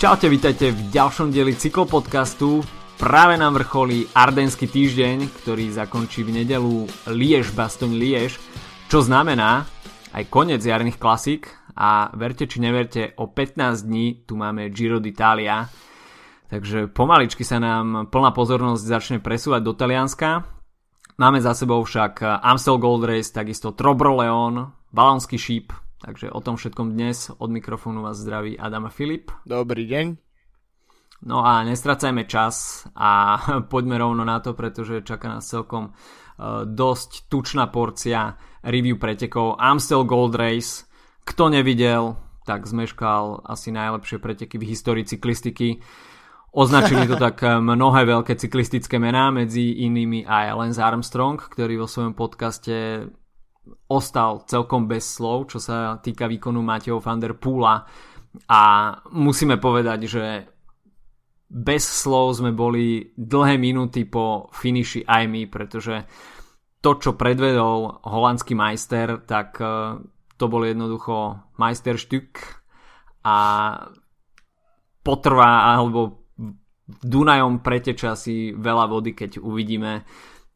Čaute, vítajte v ďalšom dieli cyklopodcastu. Práve nám vrcholí Ardenský týždeň, ktorý zakončí v nedelu Liež Bastoň Liež, čo znamená aj koniec jarných klasík a verte či neverte, o 15 dní tu máme Giro d'Italia, takže pomaličky sa nám plná pozornosť začne presúvať do Talianska. Máme za sebou však Amstel Gold Race, takisto Trobroleon, Balonský šíp, Takže o tom všetkom dnes od mikrofónu vás zdraví Adam a Filip. Dobrý deň. No a nestracajme čas a poďme rovno na to, pretože čaká nás celkom uh, dosť tučná porcia review pretekov Amstel Gold Race. Kto nevidel, tak zmeškal asi najlepšie preteky v histórii cyklistiky. Označili to tak mnohé veľké cyklistické mená, medzi inými aj Lance Armstrong, ktorý vo svojom podcaste ostal celkom bez slov, čo sa týka výkonu Mateo van der Poola. A musíme povedať, že bez slov sme boli dlhé minúty po finiši aj my, pretože to, čo predvedol holandský majster, tak e, to bol jednoducho majsterštük a potrvá alebo Dunajom preteča si veľa vody, keď uvidíme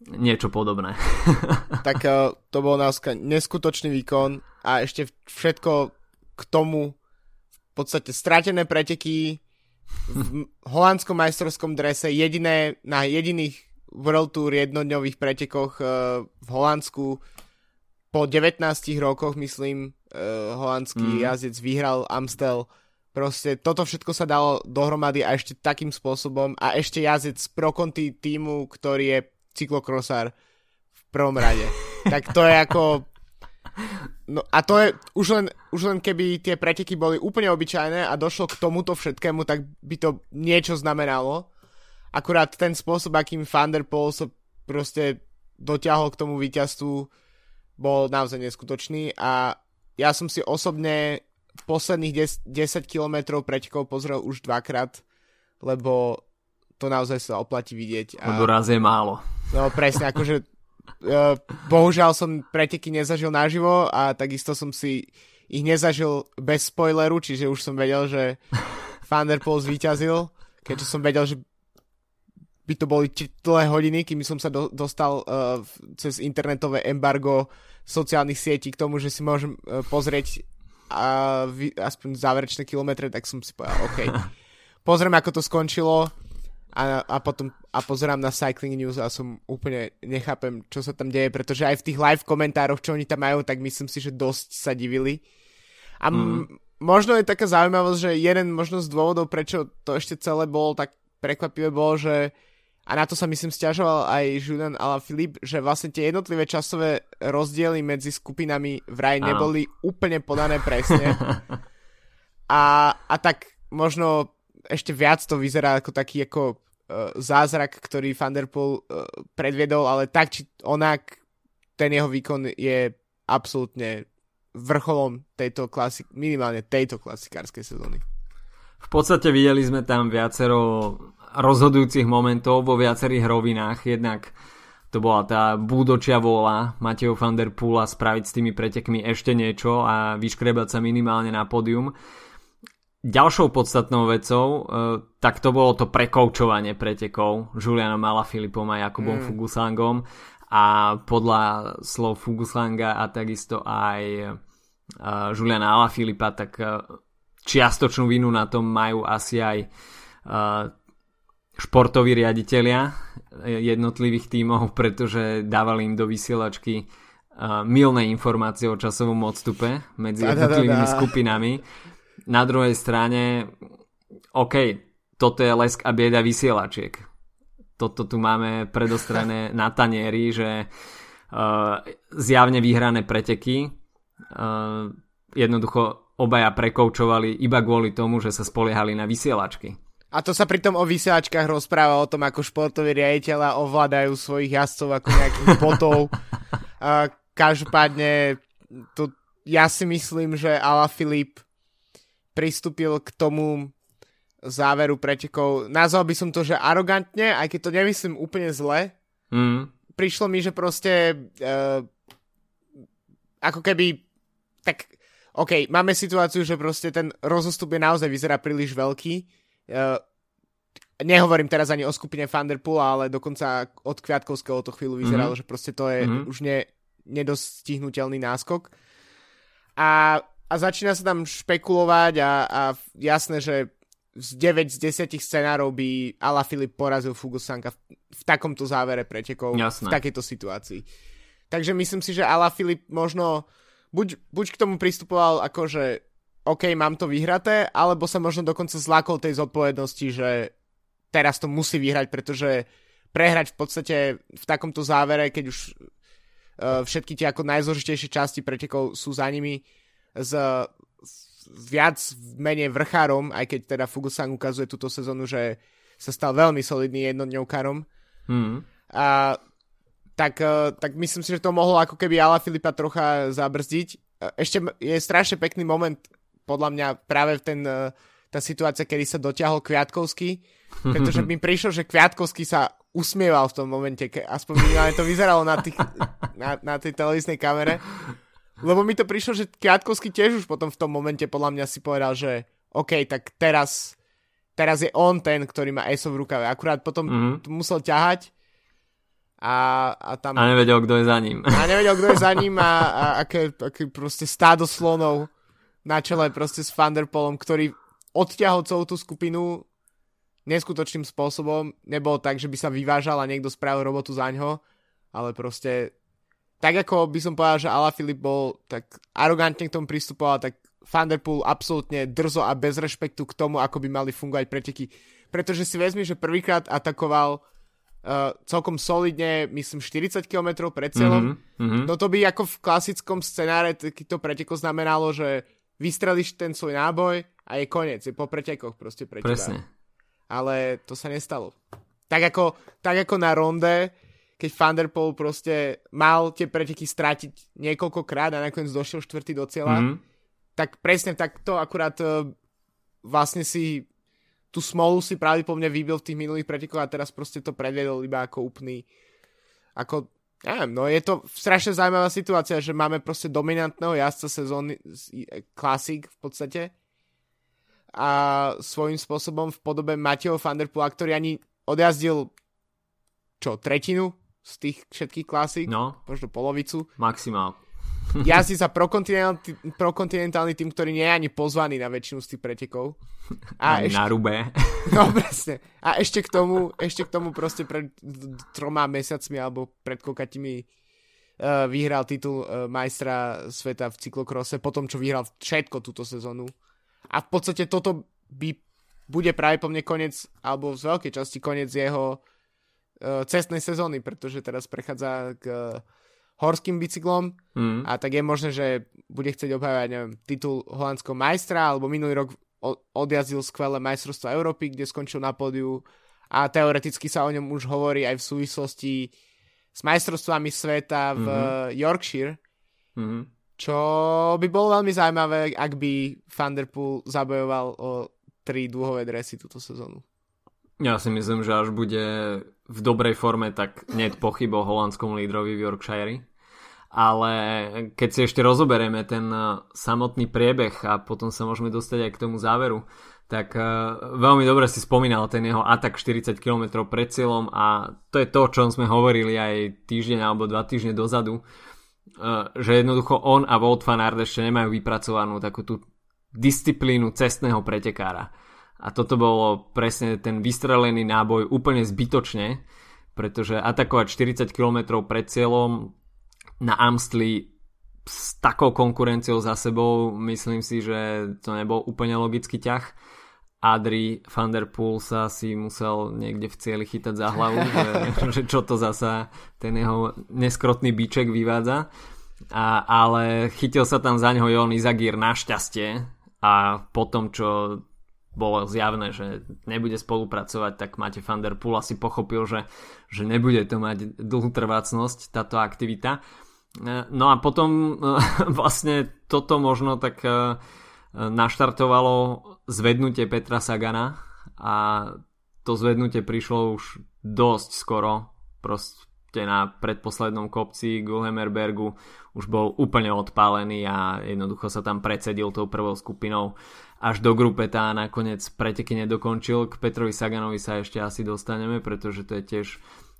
niečo podobné. tak uh, to bol naozaj neskutočný výkon a ešte všetko k tomu v podstate stratené preteky v holandskom majstrovskom drese jediné na jediných World Tour jednodňových pretekoch uh, v Holandsku po 19 rokoch, myslím, uh, holandský mm. jazdec vyhral Amstel. Proste toto všetko sa dalo dohromady a ešte takým spôsobom a ešte jazdec pro konti týmu, ktorý je cyklokrosár v prvom rade. tak to je ako... No a to je, už len, už len keby tie preteky boli úplne obyčajné a došlo k tomuto všetkému, tak by to niečo znamenalo. Akurát ten spôsob, akým Van der Poel sa proste dotiahol k tomu víťazstvu, bol naozaj neskutočný a ja som si osobne posledných 10, 10 km pretekov pozrel už dvakrát, lebo to naozaj sa oplatí vidieť. A... Lebo raz je málo. No presne, akože uh, bohužiaľ som preteky nezažil naživo a takisto som si ich nezažil bez spoileru, čiže už som vedel, že Van der Poel zvíťazil, keďže som vedel, že by to boli dlhé hodiny, kým som sa do, dostal uh, cez internetové embargo sociálnych sietí k tomu, že si môžem uh, pozrieť a vy, aspoň záverečné kilometre, tak som si povedal, OK. Pozriem, ako to skončilo a, a potom a pozerám na Cycling News a som úplne nechápem, čo sa tam deje, pretože aj v tých live komentároch, čo oni tam majú, tak myslím si, že dosť sa divili. A m- mm. možno je taká zaujímavosť, že jeden možno z dôvodov, prečo to ešte celé bolo tak prekvapivé, bolo, že a na to sa myslím stiažoval aj Julian a Filip, že vlastne tie jednotlivé časové rozdiely medzi skupinami vraj neboli úplne podané presne. a, a tak možno ešte viac to vyzerá ako taký ako zázrak, ktorý Van der Poel uh, predviedol, ale tak či onak ten jeho výkon je absolútne vrcholom tejto klasik, minimálne tejto klasikárskej sezóny. V podstate videli sme tam viacero rozhodujúcich momentov vo viacerých rovinách. Jednak to bola tá búdočia vôľa Mateo van der Poola spraviť s tými pretekmi ešte niečo a vyškrebať sa minimálne na pódium. Ďalšou podstatnou vecou, uh, tak to bolo to prekoučovanie pretekov Julianom Filipom a Jakubom mm. Fugusangom. A podľa slov Fuguslanga a takisto aj uh, Juliana Filipa, tak uh, čiastočnú vinu na tom majú asi aj športoví riaditeľia jednotlivých tímov, pretože dávali im do vysielačky milné informácie o časovom odstupe medzi jednotlivými skupinami na druhej strane, OK, toto je lesk a bieda vysielačiek. Toto tu máme predostrané na tanieri, že uh, zjavne vyhrané preteky uh, jednoducho obaja prekoučovali iba kvôli tomu, že sa spoliehali na vysielačky. A to sa pritom o vysielačkách rozpráva o tom, ako športoví riaditeľa ovládajú svojich jazdcov ako nejakých botov. Uh, každopádne, to, ja si myslím, že Ala Filip pristúpil k tomu záveru pretekov. Nazval by som to, že arogantne, aj keď to nemyslím úplne zle. Mm. Prišlo mi, že proste uh, ako keby tak OK, máme situáciu, že proste ten rozostup je naozaj vyzerá príliš veľký. Uh, nehovorím teraz ani o skupine Thunderpool, ale dokonca od Kviatkovského to chvíľu vyzeralo, mm-hmm. že proste to je mm-hmm. už ne, nedostihnutelný náskok. A, a začína sa tam špekulovať a, a jasné, že z 9 z 10 scenárov by Ala Filip porazil Fugusanka v, v takomto závere pretekov, Jasné. v takejto situácii. Takže myslím si, že Ala Filip možno buď, buď k tomu pristupoval ako, že OK, mám to vyhraté, alebo sa možno dokonca zlákol tej zodpovednosti, že teraz to musí vyhrať, pretože prehrať v podstate v takomto závere, keď už uh, všetky tie ako najzložitejšie časti pretekov sú za nimi z viac menej vrchárom, aj keď teda Fugusan ukazuje túto sezónu, že sa stal veľmi solidný jednodňovkárom. Mm. A tak, uh, tak myslím si, že to mohlo ako keby Ala Filipa trocha zabrzdiť. Uh, ešte je strašne pekný moment, podľa mňa, práve v ten, uh, tá situácia, kedy sa dotiahol Kviatkovský, pretože mi prišlo, že Kviatkovský sa usmieval v tom momente, ke, aspoň minimálne to vyzeralo na, tých, na, na tej televíznej kamere. Lebo mi to prišlo, že Kviatkovský tiež už potom v tom momente podľa mňa si povedal, že OK, tak teraz, teraz je on ten, ktorý má ESO v rukave. Akurát potom mm-hmm. musel ťahať a, a tam... A nevedel, kto je za ním. A nevedel, kto je za ním a, a aké, aké proste stádo slonov na čele proste s Thunderpolom, ktorý odťahol celú tú skupinu neskutočným spôsobom. Nebolo tak, že by sa vyvážal a niekto spravil robotu za ňo, ale proste tak ako by som povedal, že Filip bol tak arogantne k tomu pristupoval, tak Thunderpool absolútne drzo a bez rešpektu k tomu, ako by mali fungovať preteky. Pretože si vezmi, že prvýkrát atakoval uh, celkom solidne, myslím, 40 km pred cieľom. Mm-hmm. No to by ako v klasickom scenáre takýto preteko znamenalo, že vystrelíš ten svoj náboj a je koniec, je po pretekoch proste pre Presne. Ale to sa nestalo. Tak ako, tak ako na ronde, keď Thunderpool proste mal tie preteky stratiť niekoľkokrát a nakoniec došiel štvrtý do cieľa, mm-hmm. tak presne takto akurát uh, vlastne si tú smolu si pravdepodobne vybil v tých minulých pretekoch a teraz proste to predviedol iba ako úplný ako, neviem, no je to strašne zaujímavá situácia, že máme proste dominantného jazdca sezóny klasik v podstate a svojím spôsobom v podobe Mateo van der Pula, ktorý ani odjazdil čo, tretinu z tých všetkých klasík? No. Možno polovicu. Maximál jazdí za prokontinentálny tým, ktorý nie je ani pozvaný na väčšinu z tých pretekov. A ešte, na rube. No presne. A ešte k tomu, ešte k tomu proste pred troma mesiacmi alebo pred koľkatimi uh, vyhral titul uh, majstra sveta v cyklokrose, potom čo vyhral všetko túto sezónu. A v podstate toto by bude práve po mne koniec, alebo z veľkej časti koniec jeho cestnej sezóny, pretože teraz prechádza k uh, horským bicyklom mm. a tak je možné, že bude chcieť obhajovať neviem, titul holandského majstra alebo minulý rok odjazdil skvelé majstrovstvo Európy, kde skončil na pódiu a teoreticky sa o ňom už hovorí aj v súvislosti s majstrovstvami sveta v mm-hmm. Yorkshire, mm-hmm. čo by bolo veľmi zaujímavé, ak by Thunderpool zabojoval o tri dúhové dresy túto sezónu. Ja si myslím, že až bude v dobrej forme, tak je pochyb o holandskom lídrovi v Yorkshire. Ale keď si ešte rozoberieme ten eh, samotný priebeh a potom sa môžeme dostať aj k tomu záveru, tak uh, veľmi dobre si spomínal ten jeho atak 40 km pred cieľom a to je to, o čom sme hovorili aj týždeň alebo dva týždne dozadu, uh, že jednoducho on a Wout van ešte nemajú vypracovanú takú tú disciplínu cestného pretekára a toto bolo presne ten vystrelený náboj úplne zbytočne, pretože atakovať 40 km pred cieľom na Amstli s takou konkurenciou za sebou, myslím si, že to nebol úplne logický ťah. Adri van der Poel sa si musel niekde v cieli chytať za hlavu, že, že čo to zasa ten jeho neskrotný bíček vyvádza. A, ale chytil sa tam za neho Jon Izagir našťastie a potom, čo bolo zjavné, že nebude spolupracovať, tak Mate van der Poel asi pochopil, že, že nebude to mať dlhú trvácnosť táto aktivita. E, no a potom e, vlastne toto možno tak e, naštartovalo zvednutie Petra Sagana a to zvednutie prišlo už dosť skoro. Prost na predposlednom kopci Gulhemerbergu už bol úplne odpálený a jednoducho sa tam predsedil tou prvou skupinou až do grupe tá nakoniec preteky nedokončil. K Petrovi Saganovi sa ešte asi dostaneme, pretože to je tiež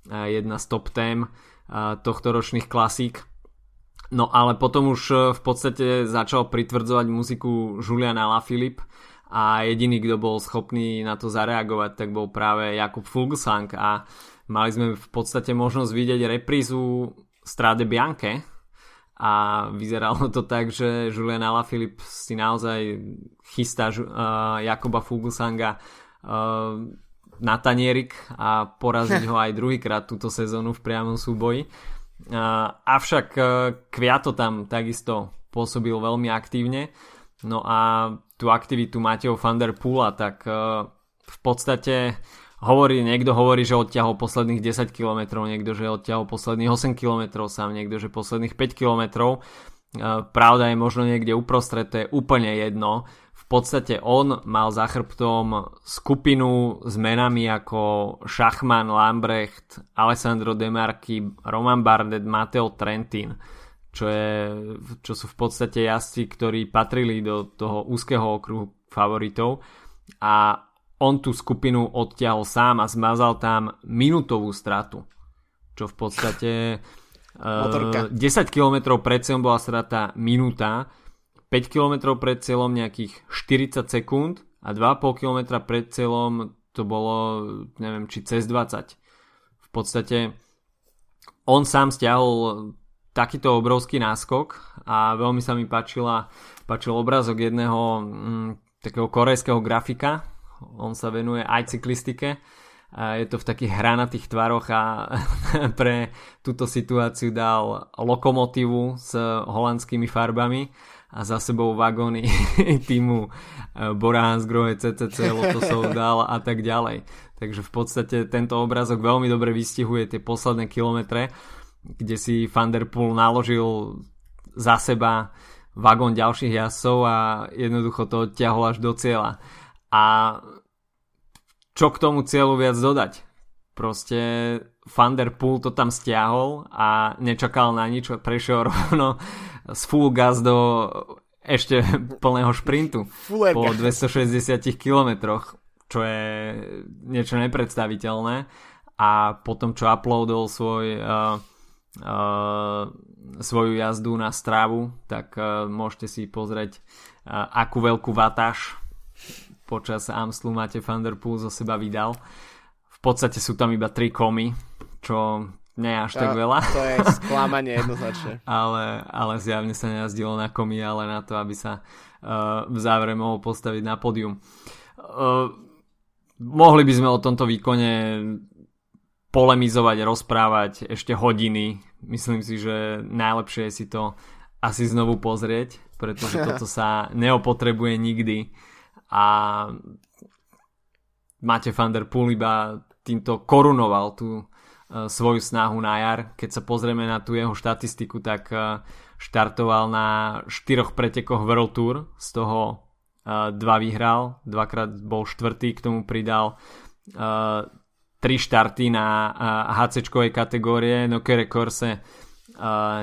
jedna z top tém tohto ročných klasík. No ale potom už e, v podstate začal pritvrdzovať muziku Julian Alaphilippe a jediný, kto bol schopný na to zareagovať, tak bol práve Jakub Fuglsang a mali sme v podstate možnosť vidieť reprízu Strade Bianche a vyzeralo to tak, že Julian Alaphilippe si naozaj chystá uh, Jakoba Fuglsanga uh, na tanierik a poraziť ho aj druhýkrát túto sezónu v priamom súboji. Uh, avšak uh, Kviato tam takisto pôsobil veľmi aktívne. No a tú aktivitu Mateo van der Poola, tak uh, v podstate hovorí, niekto hovorí, že odťahol posledných 10 km, niekto, že odťahol posledných 8 km sám, niekto, že posledných 5 km. Uh, pravda je možno niekde uprostred, to je úplne jedno v podstate on mal za chrbtom skupinu s menami ako Schachman, Lambrecht, Alessandro Demarchi, Roman Bardet, Matteo Trentin, čo, je, čo sú v podstate jazdci, ktorí patrili do toho úzkeho okruhu favoritov. A on tú skupinu odtiahol sám a zmazal tam minutovú stratu, čo v podstate uh, 10 km pred bola strata minúta 5 km pred cieľom nejakých 40 sekúnd a 2,5 km pred cieľom to bolo, neviem, či cez 20. V podstate on sám stiahol takýto obrovský náskok a veľmi sa mi páčila, páčil obrazok jedného mm, takého korejského grafika. On sa venuje aj cyklistike. A je to v takých hranatých tvaroch a pre túto situáciu dal lokomotívu s holandskými farbami a za sebou vagóny týmu e, Bora Hansgrohe, CCC, Lotosov dal a tak ďalej. Takže v podstate tento obrázok veľmi dobre vystihuje tie posledné kilometre, kde si Van naložil za seba vagón ďalších jasov a jednoducho to odtiahol až do cieľa. A čo k tomu cieľu viac dodať? Proste Van Der to tam stiahol a nečakal na nič, prešiel rovno z full gas do ešte plného šprintu. Po 260 kilometroch, čo je niečo nepredstaviteľné. A potom čo uploadol svoj uh, uh, svoju jazdu na strávu, tak uh, môžete si pozrieť uh, akú veľkú vatáž počas Amstlu máte Van Der Poel zo seba vydal. V podstate sú tam iba tri komy, čo nie až tak veľa. To je sklamanie jednoznačne. ale, ale zjavne sa nejazdilo na komi, ale na to, aby sa uh, v závere mohol postaviť na pódium. Uh, mohli by sme o tomto výkone polemizovať, rozprávať ešte hodiny. Myslím si, že najlepšie je si to asi znovu pozrieť, pretože toto sa neopotrebuje nikdy. A máte Van der Poel iba týmto korunoval tú svoju snahu na jar. Keď sa pozrieme na tú jeho štatistiku, tak e, štartoval na štyroch pretekoch World Tour, z toho e, dva vyhral, dvakrát bol štvrtý, k tomu pridal tri štarty na HC kategórie, no Corse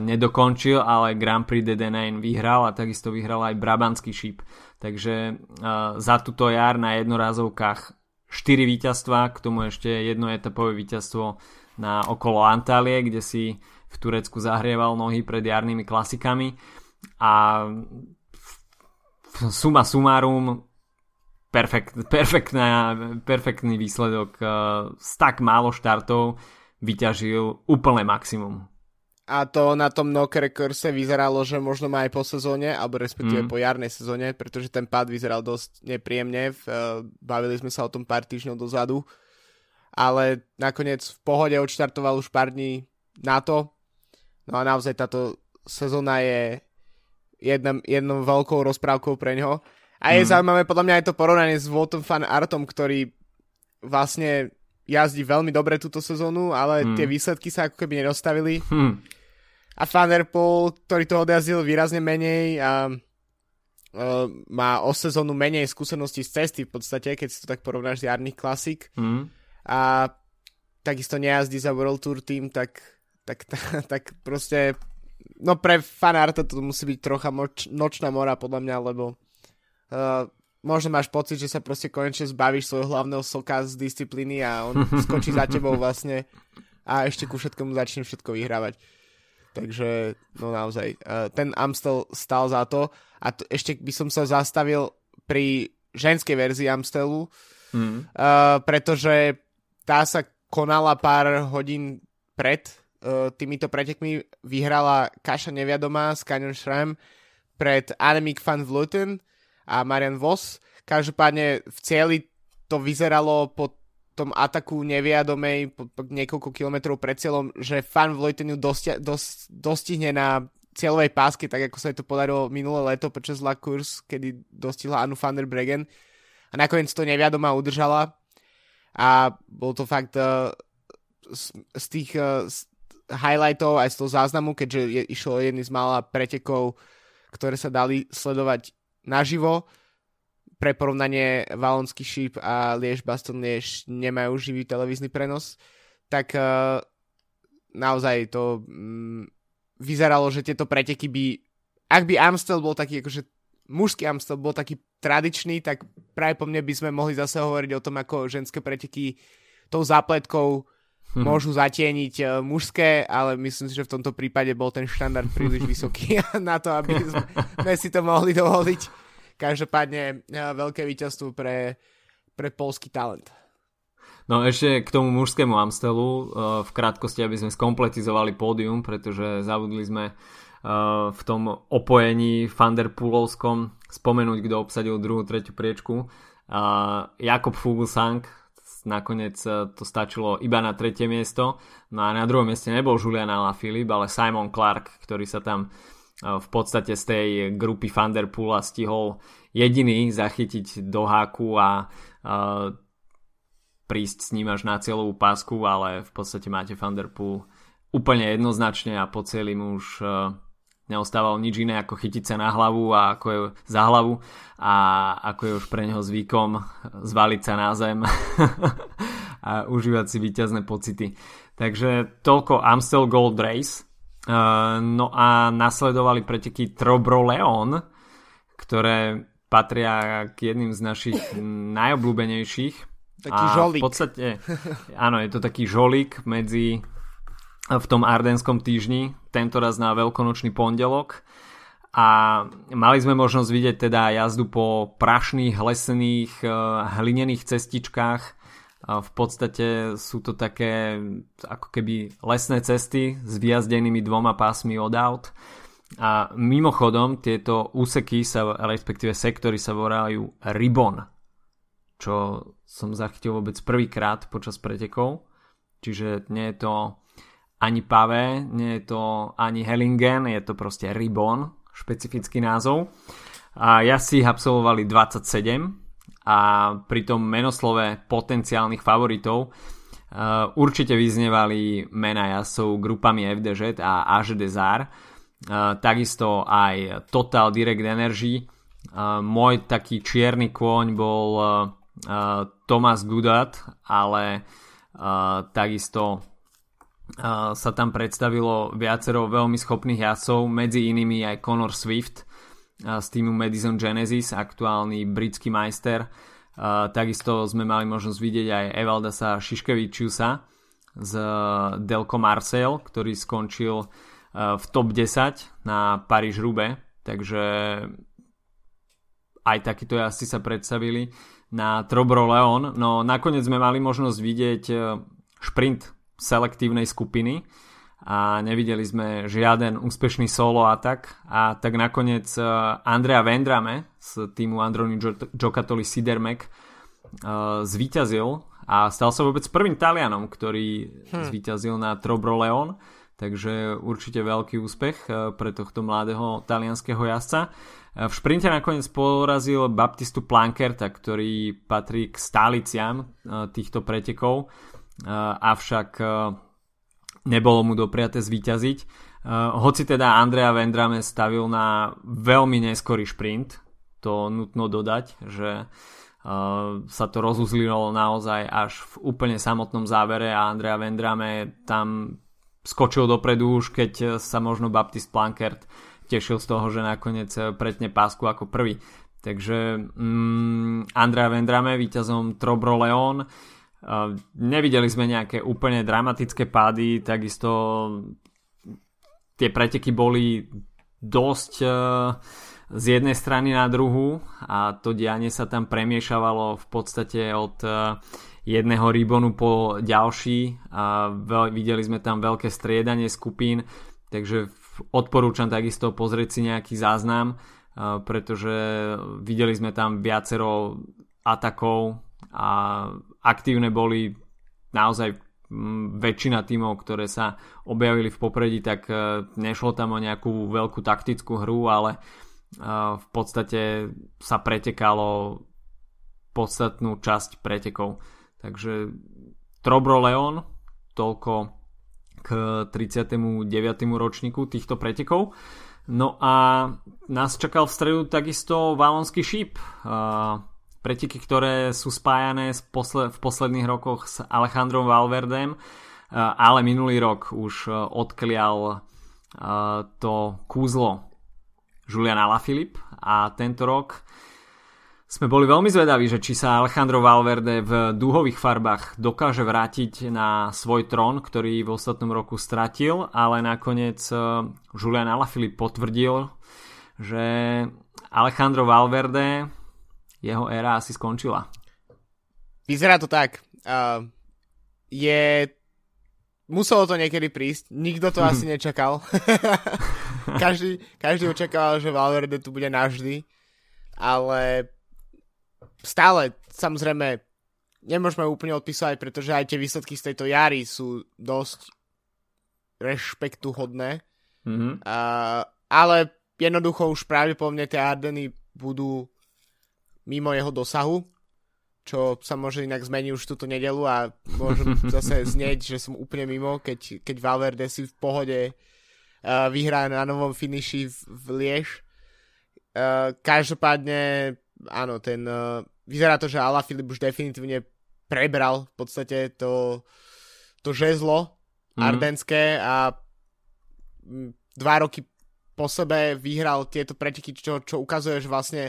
nedokončil, ale Grand Prix de Denain vyhral a takisto vyhral aj Brabantský šíp. Takže za túto jar na jednorázovkách 4 víťazstva, k tomu ešte jedno etapové víťazstvo na okolo Antálie, kde si v Turecku zahrieval nohy pred jarnými klasikami a suma sumárum perfekt, perfektná, perfektný výsledok z eh, tak málo štartov vyťažil úplné maximum. A to na tom knock recurse vyzeralo, že možno má aj po sezóne, alebo respektíve mm. po jarnej sezóne, pretože ten pád vyzeral dosť nepríjemne. Eh, bavili sme sa o tom pár týždňov dozadu ale nakoniec v pohode odštartoval už pár dní na to. No a naozaj táto sezóna je jedna, jednou veľkou rozprávkou pre ňoho. A je mm. zaujímavé podľa mňa aj to porovnanie s Voltom Fan Artom, ktorý vlastne jazdí veľmi dobre túto sezónu, ale mm. tie výsledky sa ako keby nedostavili. Mm. A Poel, ktorý to odjazdil výrazne menej a uh, má o sezónu menej skúseností z cesty v podstate, keď si to tak porovnáš z jarných klasik. Mm a takisto nejazdí za World Tour tým, tak tak, tak, tak proste no pre fanárta to musí byť trocha moč, nočná mora podľa mňa, lebo uh, možno máš pocit, že sa proste konečne zbavíš svojho hlavného soka z disciplíny a on skočí za tebou vlastne a ešte ku všetkomu začne všetko vyhrávať. Takže, no naozaj, uh, ten Amstel stal za to a to, ešte by som sa zastavil pri ženskej verzii Amstelu, mm. uh, pretože tá sa konala pár hodín pred uh, týmito pretekmi. Vyhrala Kaša Neviadomá s Canyon Schramm pred Annemiek van Vleuten a Marian Voss. Každopádne v cieli to vyzeralo po tom ataku neviadomej po, po niekoľko kilometrov pred cieľom, že Van Vleuten ju dostia, dos, dostihne na cieľovej pásky, tak ako sa jej to podarilo minulé leto počas La Course, kedy dostihla Anu van der Bregen. A nakoniec to neviadoma udržala a bol to fakt uh, z, z tých uh, z highlightov aj z toho záznamu, keďže je, išlo jedný z mála pretekov, ktoré sa dali sledovať naživo. Pre porovnanie Valonský šíp a Liež Baston Liež nemajú živý televízny prenos. Tak uh, naozaj to um, vyzeralo, že tieto preteky by ak by Amstel bol taký akože mužský Amstel bol taký tradičný, tak práve po mne by sme mohli zase hovoriť o tom, ako ženské preteky tou zápletkou hmm. môžu zatieniť uh, mužské, ale myslím si, že v tomto prípade bol ten štandard príliš vysoký na to, aby sme, si to mohli dovoliť. Každopádne uh, veľké víťazstvo pre, pre polský talent. No ešte k tomu mužskému Amstelu uh, v krátkosti, aby sme skompletizovali pódium, pretože zabudli sme v tom opojení Fanderpoolovskom spomenúť, kto obsadil druhú, tretiu priečku. Jakob Fuglsang, nakoniec e, to stačilo iba na tretie miesto. No a na druhom mieste nebol Julian Alaphilippe, ale Simon Clark, ktorý sa tam e, v podstate z tej grupy Fanderpoola stihol jediný zachytiť do háku a uh, prísť s ním až na cieľovú pásku, ale v podstate máte Fanderpool úplne jednoznačne a po celým už neostávalo nič iné ako chytiť sa na hlavu a ako je za hlavu a ako je už pre neho zvykom zvaliť sa na zem a užívať si víťazné pocity. Takže toľko Amstel Gold Race. Uh, no a nasledovali preteky Trobro Leon, ktoré patria k jedným z našich najobľúbenejších. Taký a žolík. V podstate, áno, je to taký žolík medzi v tom ardenskom týždni, tento raz na veľkonočný pondelok. A mali sme možnosť vidieť teda jazdu po prašných, lesených, eh, hlinených cestičkách. V podstate sú to také ako keby lesné cesty s vyjazdenými dvoma pásmi od aut. A mimochodom tieto úseky, sa, respektíve sektory sa volajú Ribbon, čo som zachytil vôbec prvýkrát počas pretekov. Čiže nie je to ani Pavé, nie je to ani Hellingen, je to proste Ribon, špecifický názov. A si ich absolvovali 27 a pri tom menoslove potenciálnych favoritov uh, určite vyznievali mena jazdcov grupami FDŽ a AŽ Desar. Uh, takisto aj Total Direct Energy. Uh, môj taký čierny kôň bol uh, Thomas Gudat, ale uh, takisto sa tam predstavilo viacero veľmi schopných jazdcov, medzi inými aj Conor Swift z týmu Madison Genesis, aktuálny britský majster. Takisto sme mali možnosť vidieť aj Evaldasa Šiškevičiusa z Delco Marseille, ktorý skončil v top 10 na Paríž Rube, takže aj takíto jazdci sa predstavili na Trobro Leon, no nakoniec sme mali možnosť vidieť šprint selektívnej skupiny a nevideli sme žiaden úspešný solo atak a tak nakoniec e, Andrea Vendrame z týmu Androni Giocattoli Sidermek uh, zvíťazil a stal sa vôbec prvým Talianom, ktorý hm. zvíťazil na Trobro Leon takže určite veľký úspech e, pre tohto mladého talianského jazdca. V šprinte nakoniec porazil Baptistu Plankerta, ktorý patrí k stáliciam týchto pretekov avšak nebolo mu dopriate zvíťaziť. Hoci teda Andrea Vendrame stavil na veľmi neskorý šprint, to nutno dodať, že sa to rozuzlilo naozaj až v úplne samotnom závere a Andrea Vendrame tam skočil dopredu už, keď sa možno Baptist Plankert tešil z toho, že nakoniec pretne pásku ako prvý. Takže mm, Andrea Vendrame víťazom Trobro Leon. Uh, nevideli sme nejaké úplne dramatické pády, takisto tie preteky boli dosť uh, z jednej strany na druhú a to dianie sa tam premiešavalo v podstate od uh, jedného ribonu po ďalší a videli sme tam veľké striedanie skupín, takže odporúčam takisto pozrieť si nejaký záznam, pretože videli sme tam viacero atakov a aktívne boli naozaj väčšina tímov, ktoré sa objavili v popredí, tak e, nešlo tam o nejakú veľkú taktickú hru, ale e, v podstate sa pretekalo podstatnú časť pretekov. Takže Trobro Leon, toľko k 39. ročníku týchto pretekov. No a nás čakal v stredu takisto Valonský šíp. Preteky, ktoré sú spájané v posledných rokoch s Alejandrom Valverdem, eh, ale minulý rok už eh, odklial eh, to kúzlo Julian Alaphilippe a tento rok sme boli veľmi zvedaví, že či sa Alejandro Valverde v dúhových farbách dokáže vrátiť na svoj trón, ktorý v ostatnom roku stratil, ale nakoniec Julian Alaphilippe potvrdil, že Alejandro Valverde jeho éra asi skončila. Vyzerá to tak. Uh, je... Muselo to niekedy prísť. Nikto to asi nečakal. každý, každý očakával, že Valverde tu bude navždy. Ale stále, samozrejme, nemôžeme úplne odpisovať, pretože aj tie výsledky z tejto jary sú dosť rešpektuhodné. Mm-hmm. Uh, ale jednoducho už práve po mne tie Ardeny budú mimo jeho dosahu, čo sa môže inak zmeniť už túto nedelu a môžem zase znieť, že som úplne mimo, keď, keď Valverde si v pohode uh, vyhrá na novom finiši v, v Liež. Uh, každopádne, áno, ten, uh, vyzerá to, že Ala Filip už definitívne prebral v podstate to, to žezlo mm. ardenské a dva roky po sebe vyhral tieto preteky, čo, čo ukazuje, že vlastne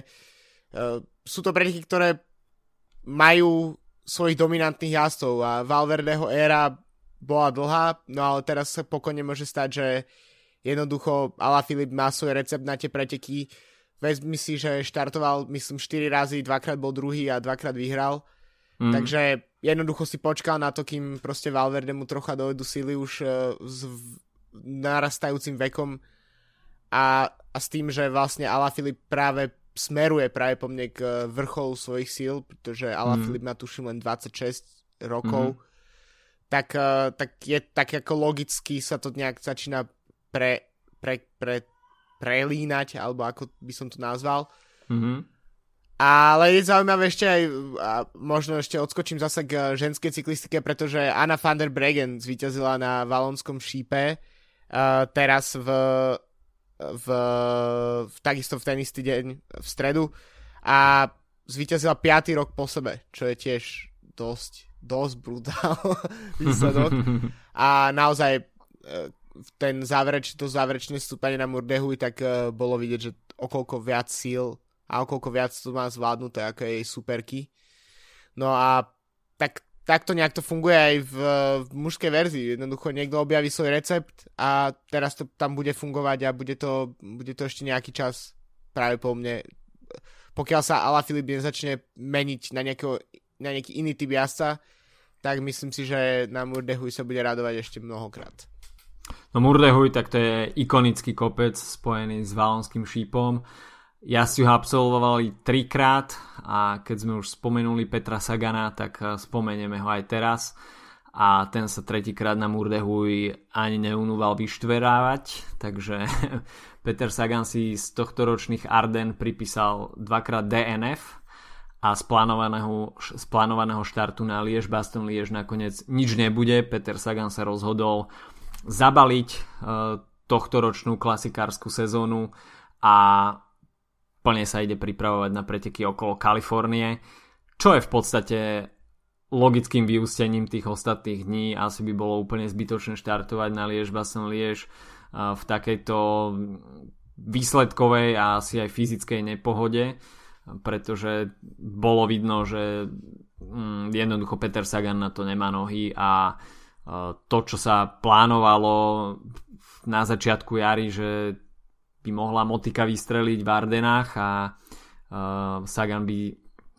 uh, sú to preteky, ktoré majú svojich dominantných jazdcov a Valverdeho éra bola dlhá, no ale teraz sa pokojne môže stať, že jednoducho Ala Filip má svoj recept na tie preteky. Vezmi si, že štartoval, myslím, 4 razy, dvakrát bol druhý a dvakrát vyhral. Mm. Takže jednoducho si počkal na to, kým proste Valverde mu trocha dovedú síly už uh, s narastajúcim vekom a, a s tým, že vlastne Ala Filip práve smeruje práve po mne k eh, vrcholu svojich síl, pretože Ala mm. Filip má tuším len 26 rokov, mm. tak, uh, tak je tak ako logicky sa to nejak začína pre, pre, pre, prelínať, alebo ako by som to nazval. Mm-hmm. Ale je zaujímavé ešte aj, a možno ešte odskočím zase k eh, ženskej cyklistike, pretože Anna van der Bregen zvíťazila na Valonskom šípe uh, teraz v v, v, takisto v ten istý deň v stredu a zvíťazila 5. rok po sebe, čo je tiež dosť, dosť brutál výsledok. a naozaj e, ten záverečný, to záverečné stúpanie na Murdehuj, tak uh, bolo vidieť, že okolko viac síl a okolko viac to má zvládnuté ako jej superky. No a tak takto nejak to funguje aj v, v mužskej verzii. Jednoducho niekto objaví svoj recept a teraz to tam bude fungovať a bude to, bude to ešte nejaký čas práve po mne. Pokiaľ sa Ala Filip nezačne meniť na, nejakého, na nejaký iný typ jazdca, tak myslím si, že na Murdehuj sa bude radovať ešte mnohokrát. No Murdehuj, tak to je ikonický kopec spojený s valonským šípom Jazdci ho absolvovali trikrát a keď sme už spomenuli Petra Sagana, tak eh, spomenieme ho aj teraz a ten sa tretíkrát na Murdehuj ani neunúval vyštverávať, takže Peter Sagan si z tohto ročných Arden pripísal dvakrát DNF a z plánovaného, z plánovaného štartu na Liež Baston Liež nakoniec nič nebude. Peter Sagan sa rozhodol zabaliť e, tohto ročnú klasikárskú sezónu a plne sa ide pripravovať na preteky okolo Kalifornie, čo je v podstate logickým vyústením tých ostatných dní. Asi by bolo úplne zbytočné štartovať na Liež Basen Liež v takejto výsledkovej a asi aj fyzickej nepohode, pretože bolo vidno, že mm, jednoducho Peter Sagan na to nemá nohy a to, čo sa plánovalo na začiatku jary, že by mohla motika vystreliť v Ardenách a Sagan by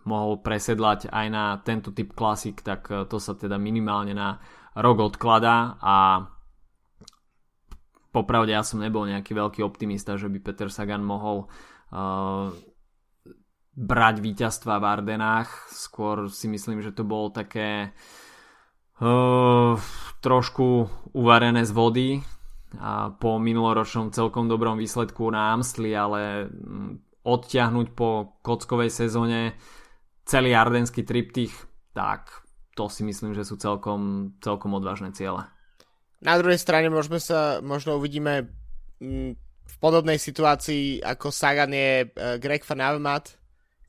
mohol presedlať aj na tento typ klasik, tak e, to sa teda minimálne na rok odkladá a popravde ja som nebol nejaký veľký optimista, že by Peter Sagan mohol uh, brať víťazstva v Ardenách. Skôr si myslím, že to bolo také uh, trošku uvarené z vody a po minuloročnom celkom dobrom výsledku na Amstli, ale mm, odtiahnuť po kockovej sezóne celý ardenský triptych, tak to si myslím, že sú celkom, celkom odvážne ciele. Na druhej strane môžeme sa, možno uvidíme mm, v podobnej situácii ako Sagan je uh, Greg Van Avermaet,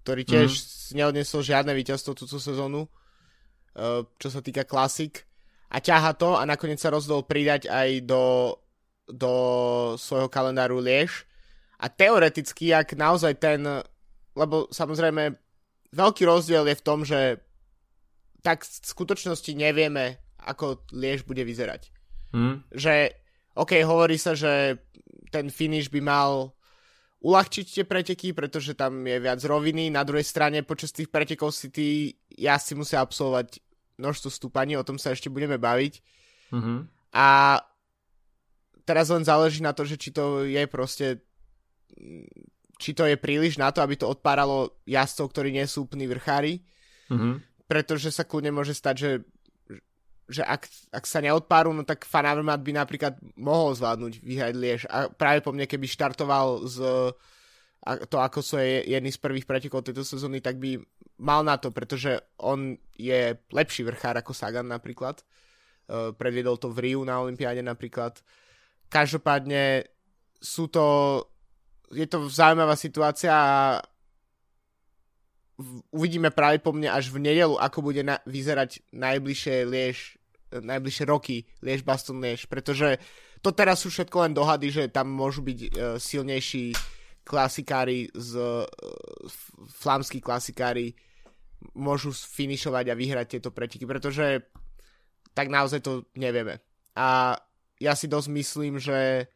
ktorý tiež mm. neodnesol žiadne víťazstvo túto sezónu, uh, čo sa týka klasik a ťaha to a nakoniec sa rozhodol pridať aj do, do svojho kalendáru Liež a teoreticky, ak naozaj ten, lebo samozrejme veľký rozdiel je v tom, že tak v skutočnosti nevieme, ako Liež bude vyzerať. Hmm. Že, OK, hovorí sa, že ten finish by mal uľahčiť tie preteky, pretože tam je viac roviny. Na druhej strane počas tých pretekov si tí jazdci musia absolvovať množstvo stúpaní, o tom sa ešte budeme baviť. Mm-hmm. A teraz len záleží na to, že či to je proste či to je príliš na to, aby to odpáralo jazdcov, ktorí nie sú úplní vrchári. Mm-hmm. Pretože sa kľudne môže stať, že, že ak, ak sa neodpáru, no tak Fan Avermaet by napríklad mohol zvládnuť vyhrať Liež. A práve po mne, keby štartoval z to, ako sú je jedný z prvých pretekov tejto sezóny, tak by mal na to, pretože on je lepší vrchár ako Sagan napríklad. Uh, predviedol to v Riu na Olympiáde napríklad. Každopádne sú to je to zaujímavá situácia a uvidíme práve po mne až v nedelu, ako bude na, vyzerať najbližšie Liež, najbližšie roky Liež Baston Liež, pretože to teraz sú všetko len dohady, že tam môžu byť uh, silnejší klasikári z uh, flámsky klasikári môžu finišovať a vyhrať tieto preteky, pretože tak naozaj to nevieme. A ja si dosť myslím, že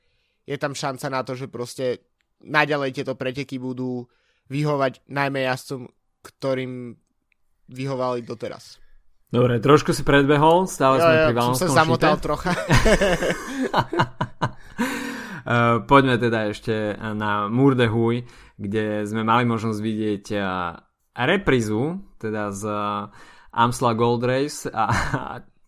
je tam šanca na to, že proste naďalej tieto preteky budú vyhovať najmä jazdcom, ktorým vyhovali doteraz. Dobre, trošku si predbehol, stále jo, sme jo, pri Valonskom som sa zamotal šite. trocha. Uh, poďme teda ešte na Murde Huy, kde sme mali možnosť vidieť uh, reprizu, teda z Amsla Gold Race a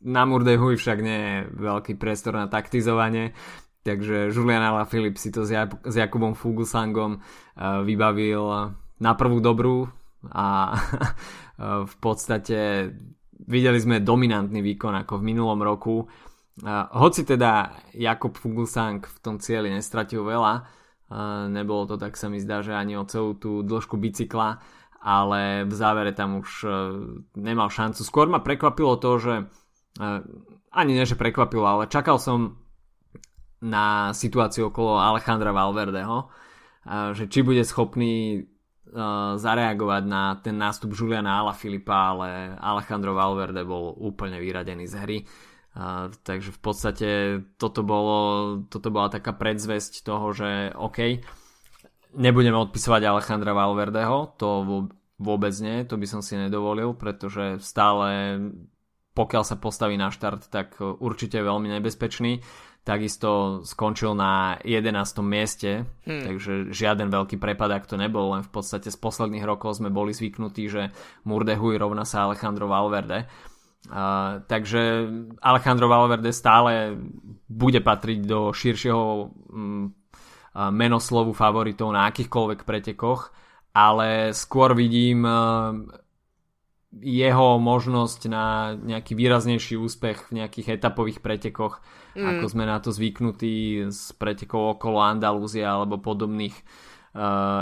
na Murde Huy však nie je veľký priestor na taktizovanie, Takže Julian Alaphilippe si to s, Jak- s Jakubom Fugusangom uh, vybavil na prvú dobrú a v podstate videli sme dominantný výkon ako v minulom roku. Uh, hoci teda Jakub Fugusang v tom cieli nestratil veľa, uh, nebolo to tak sa mi zdá, že ani o celú tú dĺžku bicykla, ale v závere tam už nemal šancu. Skôr ma prekvapilo to, že ani nie, že prekvapilo, ale čakal som na situáciu okolo Alejandra Valverdeho, že či bude schopný zareagovať na ten nástup Juliana Ala Filipa, ale Alejandro Valverde bol úplne vyradený z hry. Takže v podstate toto, bolo, toto bola taká predzvesť toho, že OK, nebudeme odpisovať Alejandra Valverdeho, to vôbec nie, to by som si nedovolil, pretože stále pokiaľ sa postaví na štart, tak určite je veľmi nebezpečný takisto skončil na 11. mieste, hmm. takže žiaden veľký prepadák to nebol, len v podstate z posledných rokov sme boli zvyknutí, že Murdehuj rovná sa Alejandro Valverde. Uh, takže Alejandro Valverde stále bude patriť do širšieho um, menoslovu favoritov na akýchkoľvek pretekoch, ale skôr vidím uh, jeho možnosť na nejaký výraznejší úspech v nejakých etapových pretekoch, mm. ako sme na to zvyknutí z pretekov okolo Andalúzia alebo podobných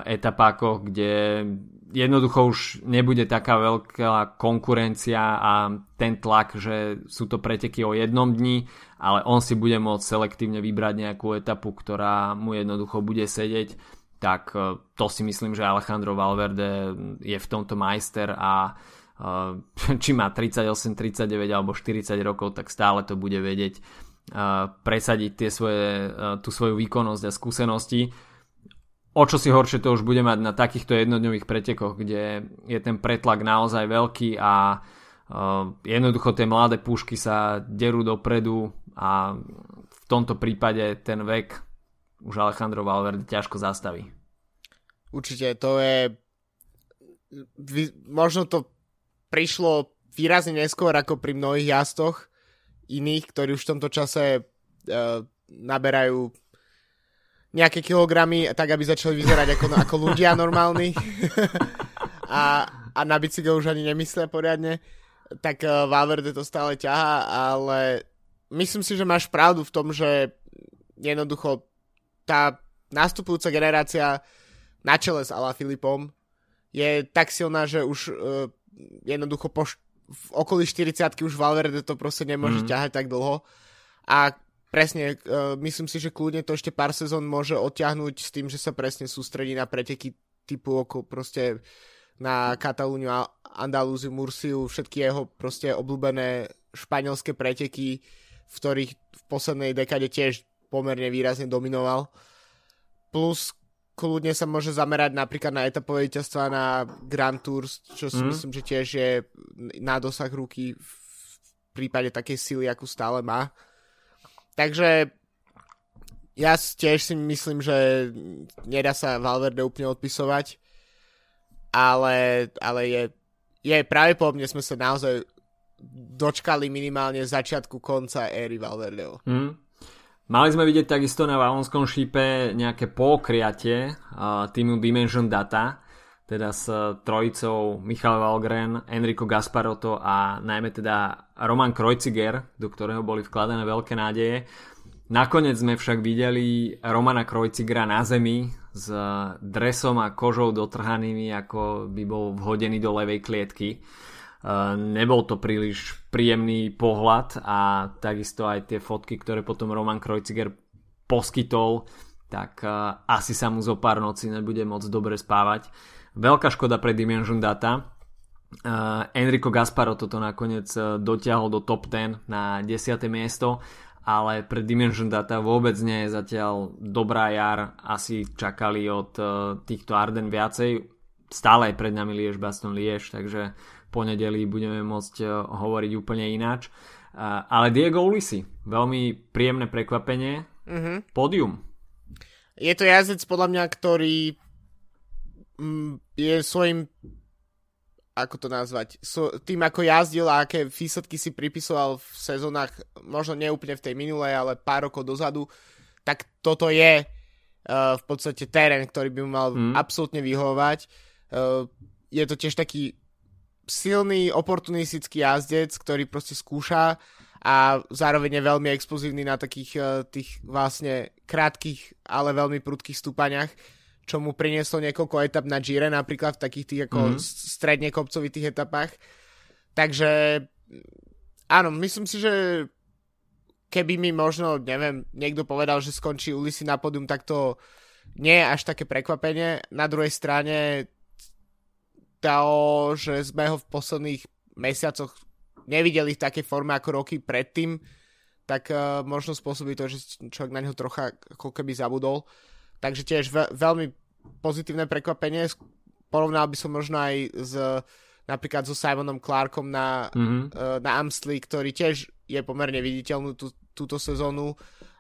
etapákoch, kde jednoducho už nebude taká veľká konkurencia a ten tlak, že sú to preteky o jednom dni, ale on si bude môcť selektívne vybrať nejakú etapu, ktorá mu jednoducho bude sedieť, tak e, to si myslím, že Alejandro Valverde je v tomto majster a e, či má 38, 39 alebo 40 rokov, tak stále to bude vedieť e, presadiť tie svoje, tú svoju výkonnosť a skúsenosti o čo si horšie to už bude mať na takýchto jednodňových pretekoch, kde je ten pretlak naozaj veľký a jednoducho tie mladé pušky sa derú dopredu a v tomto prípade ten vek už Alejandro Valverde ťažko zastaví. Určite, to je možno to prišlo výrazne neskôr ako pri mnohých jazdoch iných, ktorí už v tomto čase uh, naberajú nejaké kilogramy, tak aby začali vyzerať ako, ako ľudia normálni. A, a na bicykel už ani nemyslia poriadne, tak uh, Valverde to stále ťaha, ale myslím si, že máš pravdu v tom, že jednoducho tá nastupujúca generácia na čele s Ala Filipom je tak silná, že už uh, jednoducho po, v okolí 40 už Valverde to proste nemôže mm. ťahať tak dlho a Presne, uh, myslím si, že kľudne to ešte pár sezón môže odťahnuť s tým, že sa presne sústredí na preteky typu oko proste na Katalúniu, Andalúziu, Mursiu, všetky jeho proste obľúbené španielské preteky, v ktorých v poslednej dekade tiež pomerne výrazne dominoval. Plus kľudne sa môže zamerať napríklad na etapové víťazstva na Grand Tours, čo si mm. myslím, že tiež je na dosah ruky v prípade takej sily, akú stále má. Takže ja tiež si myslím, že nedá sa Valverde úplne odpisovať, ale, ale je, je pravdepodobne sme sa naozaj dočkali minimálne začiatku konca éry Valverdeho. Mm. Mali sme vidieť takisto na Valonskom šípe nejaké pokriatie týmu Dimension Data, teda s trojicou Michal Valgren, Enrico Gasparotto a najmä teda Roman Kreuziger, do ktorého boli vkladané veľké nádeje. Nakoniec sme však videli Romana Krojcigera na zemi s dresom a kožou dotrhanými, ako by bol vhodený do levej klietky. E, nebol to príliš príjemný pohľad a takisto aj tie fotky, ktoré potom Roman Krojciger poskytol, tak e, asi sa mu zo pár noci nebude môcť dobre spávať. Veľká škoda pre Dimension Data. Uh, Enrico Gasparo toto nakoniec dotiahol do top 10 na 10. miesto, ale pre Dimension Data vôbec nie je zatiaľ dobrá jar. Asi čakali od týchto Arden viacej. Stále je pred nami Liež, Baston Liež, takže po nedeli budeme môcť uh, hovoriť úplne ináč. Uh, ale Diego Ulisi, veľmi príjemné prekvapenie. Uh-huh. Pódium. Je to jazdec podľa mňa, ktorý Mm, je svojim ako to nazvať, so, tým ako jazdil a aké výsledky si pripisoval v sezónach, možno neúplne v tej minulej, ale pár rokov dozadu, tak toto je uh, v podstate terén, ktorý by mu mal mm. absolútne vyhovovať. Uh, je to tiež taký silný, oportunistický jazdec, ktorý proste skúša a zároveň je veľmi explozívny na takých uh, tých vlastne krátkých, ale veľmi prudkých stúpaniach čo mu prinieslo niekoľko etap na Gire, napríklad v takých tých ako mm-hmm. stredne kopcovitých etapách. Takže áno, myslím si, že keby mi možno, neviem, niekto povedal, že skončí Ulisi na podium, tak to nie je až také prekvapenie. Na druhej strane to, že sme ho v posledných mesiacoch nevideli v takej forme ako roky predtým, tak uh, možno spôsobí to, že človek na neho trocha ako keby zabudol. Takže tiež ve- veľmi pozitívne prekvapenie. Porovnal by som možno aj s napríklad so Simonom Clarkom na, mm-hmm. uh, na Amstli, ktorý tiež je pomerne viditeľný tú, túto sezónu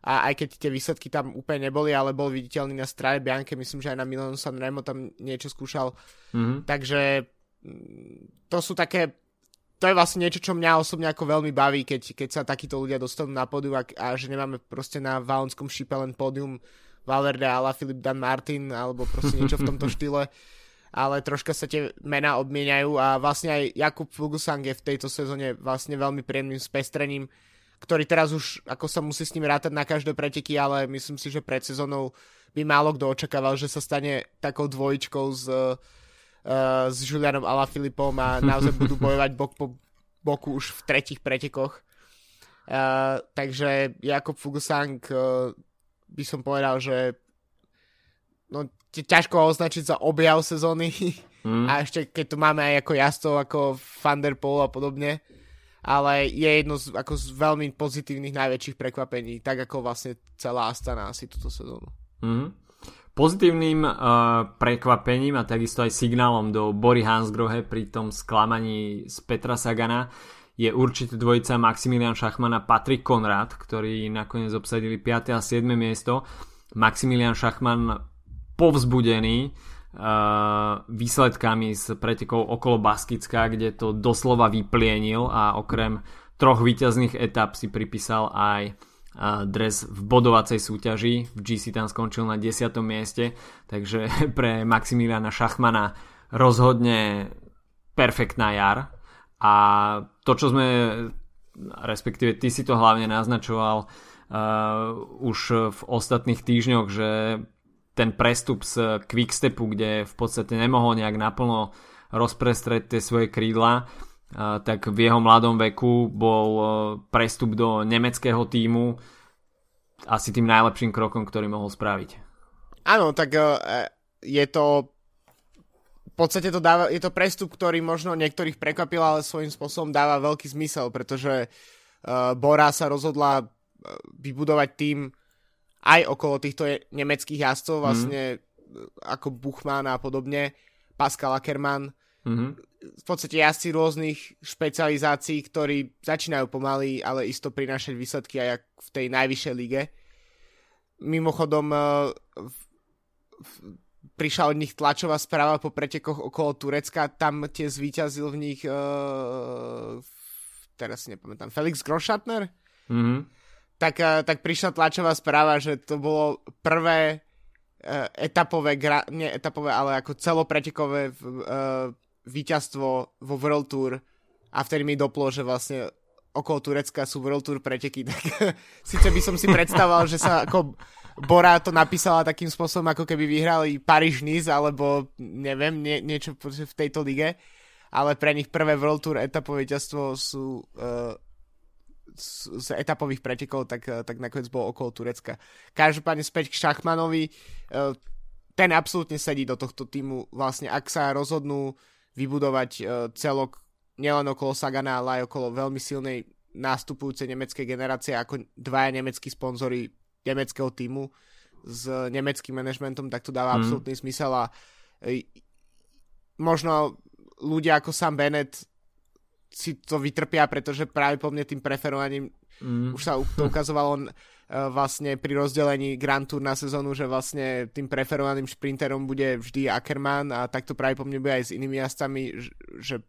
a aj keď tie výsledky tam úplne neboli, ale bol viditeľný na Strade Bianche, myslím, že aj na Milano San Remo tam niečo skúšal. Mm-hmm. Takže mm, to sú také to je vlastne niečo, čo mňa osobne ako veľmi baví, keď, keď sa takíto ľudia dostanú na pódium a, a že nemáme proste na Valonskom šípe len pódium Valverde a la Filip Dan Martin alebo proste niečo v tomto štýle ale troška sa tie mená obmieniajú a vlastne aj Jakub Fuglsang je v tejto sezóne vlastne veľmi príjemným spestrením, ktorý teraz už ako sa musí s ním rátať na každé preteky, ale myslím si, že pred sezónou by málo kto očakával, že sa stane takou dvojičkou s, uh, s Julianom Alaphilippom a naozaj budú bojovať bok po boku už v tretich pretekoch. Uh, takže Jakob Fugusang uh, by som povedal, že no, ťažko ho označiť za objav sezóny mm. a ešte keď tu máme aj ako jazdcov ako Van der Poel a podobne ale je jedno z, ako z veľmi pozitívnych najväčších prekvapení, tak ako vlastne celá Astana asi túto sezónu. Mm. Pozitívnym uh, prekvapením a takisto aj signálom do Bory Hansgrohe pri tom sklamaní z Petra Sagana je určite dvojica Maximilian Schachmann a Patrick Konrad, ktorí nakoniec obsadili 5. a 7. miesto. Maximilian Schachmann povzbudený uh, výsledkami z pretekov okolo Baskicka, kde to doslova vyplienil a okrem troch výťazných etap si pripísal aj dres v bodovacej súťaži. V GC tam skončil na 10. mieste, takže pre Maximiliana Schachmana rozhodne perfektná jar a to, čo sme, respektíve ty si to hlavne naznačoval uh, už v ostatných týždňoch, že ten prestup z Quickstepu, kde v podstate nemohol nejak naplno rozprestreť tie svoje krídla, tak v jeho mladom veku bol uh, prestup do nemeckého týmu asi tým najlepším krokom, ktorý mohol spraviť. Áno, tak uh, je to podstate to dáva, je to prestup, ktorý možno niektorých prekvapil, ale svojím spôsobom dáva veľký zmysel, pretože uh, Bora sa rozhodla vybudovať tým aj okolo týchto nemeckých jazdcov, mm. vlastne uh, ako Buchmann a podobne, Pascal Ackermann, mm-hmm. v podstate jazdci rôznych špecializácií, ktorí začínajú pomaly, ale isto prinášať výsledky aj v tej najvyššej lige. Mimochodom, uh, v, v, prišla od nich tlačová správa po pretekoch okolo Turecka, tam tie zvíťazil v nich uh, teraz si nepamätám, Felix Groschatner? Mm-hmm. Tak, uh, tak prišla tlačová správa, že to bolo prvé uh, etapové, gra, nie etapové, ale ako celopretekové uh, víťazstvo vo World Tour. A vtedy mi doplo, že vlastne okolo Turecka sú World Tour preteky, tak síce by som si predstavoval, že sa ako Bora to napísala takým spôsobom, ako keby vyhrali Paríž Nice, alebo neviem, nie, niečo v tejto lige, ale pre nich prvé World Tour etapové víťazstvo sú uh, z, etapových pretekov, tak, uh, tak nakoniec bolo okolo Turecka. Každopádne späť k Šachmanovi, uh, ten absolútne sedí do tohto týmu. Vlastne, ak sa rozhodnú vybudovať uh, celok nielen okolo Sagana, ale aj okolo veľmi silnej nástupujúcej nemeckej generácie, ako dvaja nemeckí sponzory nemeckého týmu s nemeckým manažmentom, tak to dáva mm. absolútny zmysel a možno ľudia ako Sam Bennett si to vytrpia, pretože práve po mne tým preferovaním mm. už sa to ukazovalo uh, vlastne pri rozdelení Grand Tour na sezónu, že vlastne tým preferovaným šprinterom bude vždy Ackermann a takto práve po mne bude aj s inými jazdcami, že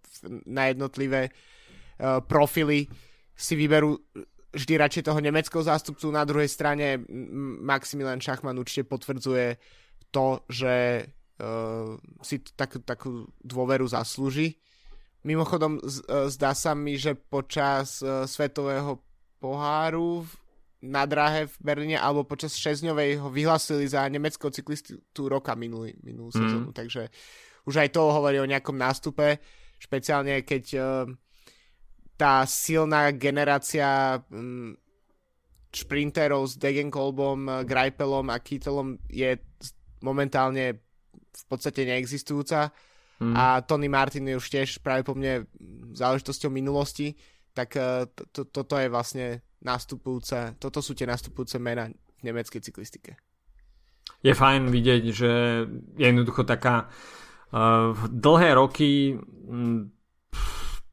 na jednotlivé uh, profily si vyberú vždy radšej toho nemeckého zástupcu, na druhej strane Maximilian Schachmann určite potvrdzuje to, že uh, si takú, takú dôveru zaslúži. Mimochodom, z, uh, zdá sa mi, že počas uh, svetového poháru na dráhe v Berlíne alebo počas šesťňovej ho vyhlasili za nemeckého cyklistu roka minulý, minulú mm. sezónu, takže už aj to hovorí o nejakom nástupe, špeciálne keď uh, tá silná generácia um, šprinterov s Degenkolbom, Greipelom a Kittelom je momentálne v podstate neexistujúca mm. a Tony Martin je už tiež práve po mne záležitosťou minulosti, tak uh, to, to, toto je vlastne nastupujúce, toto sú tie nastupujúce mena v nemeckej cyklistike. Je fajn vidieť, že je jednoducho taká uh, dlhé roky m,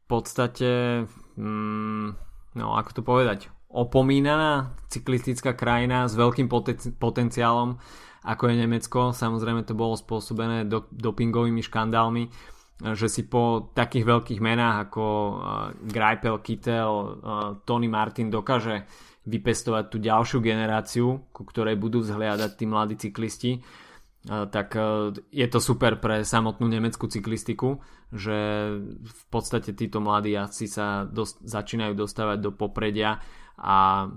podstate, mm, no ako to povedať, opomínaná cyklistická krajina s veľkým poten- potenciálom, ako je Nemecko. Samozrejme to bolo spôsobené do- dopingovými škandálmi, že si po takých veľkých menách ako uh, Greipel, Kittel, uh, Tony Martin dokáže vypestovať tú ďalšiu generáciu, ku ktorej budú vzhliadať tí mladí cyklisti tak e, je to super pre samotnú nemeckú cyklistiku, že v podstate títo mladí jazdci sa dos- začínajú dostávať do popredia a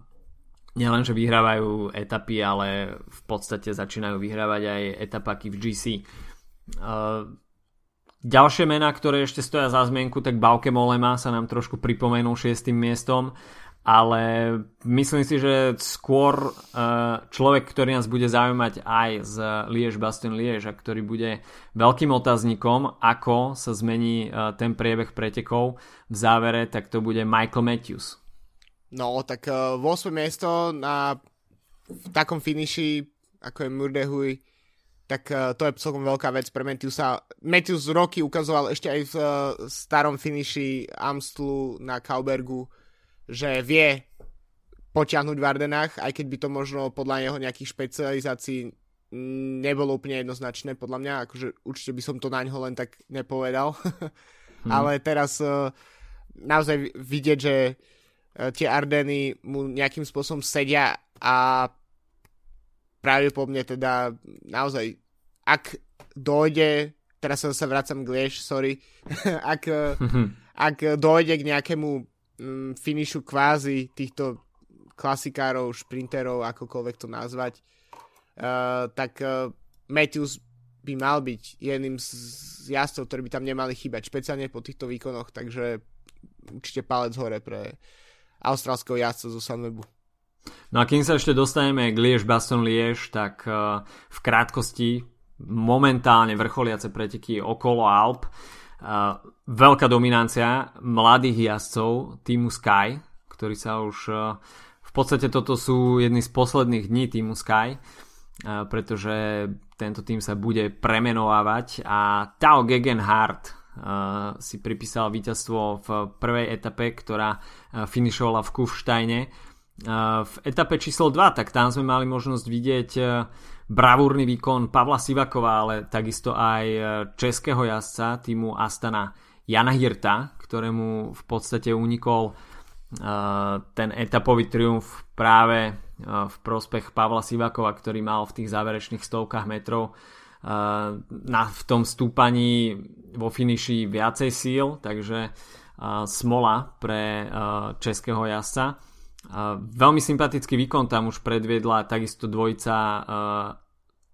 nielen, že vyhrávajú etapy, ale v podstate začínajú vyhrávať aj etapaky v GC. Uh, ďalšie mená, ktoré ešte stoja za zmienku, tak Bauke Molema sa nám trošku pripomenul šiestým miestom ale myslím si, že skôr eh, človek, ktorý nás bude zaujímať aj z Liež Baston Liež a ktorý bude veľkým otáznikom, ako sa zmení eh, ten priebeh pretekov v závere, tak to bude Michael Matthews. No, tak uh, 8 miesto na v takom finiši, ako je Murdehuj, tak uh, to je celkom veľká vec pre Matthewsa. Matthews roky ukazoval ešte aj v uh, starom finiši Amstlu na Kaubergu, že vie potiahnuť v Ardenách, aj keď by to možno podľa neho nejakých špecializácií nebolo úplne jednoznačné, podľa mňa, akože určite by som to na ňo len tak nepovedal. hmm. Ale teraz uh, naozaj vidieť, že uh, tie Ardeny mu nejakým spôsobom sedia a pravdepodobne teda naozaj, ak dojde, teraz sa zase vracam k Liež, sorry, ak, uh, ak dojde k nejakému mm, finišu kvázi týchto klasikárov, šprinterov, akokoľvek to nazvať, uh, tak uh, Matthews by mal byť jedným z jazdcov, ktorí by tam nemali chýbať, špeciálne po týchto výkonoch, takže určite palec hore pre austrálskeho jazdca zo Sunwebu. No a kým sa ešte dostaneme k Liež Baston Liež, tak uh, v krátkosti momentálne vrcholiace preteky okolo Alp. Uh, veľká dominancia mladých jazdcov týmu Sky, ktorí sa už uh, v podstate toto sú jedny z posledných dní týmu Sky, pretože tento tým sa bude premenovávať a Tao Gegenhardt si pripísal víťazstvo v prvej etape, ktorá uh, finišovala v Kufštajne. Uh, v etape číslo 2, tak tam sme mali možnosť vidieť uh, bravúrny výkon Pavla Sivakova, ale takisto aj e, českého jazdca týmu Astana Jana Hirta, ktorému v podstate unikol e, ten etapový triumf práve e, v prospech Pavla Sivakova, ktorý mal v tých záverečných stovkách metrov na, v tom stúpaní vo finiši viacej síl, takže smola pre českého jazdca. Veľmi sympatický výkon tam už predviedla takisto dvojica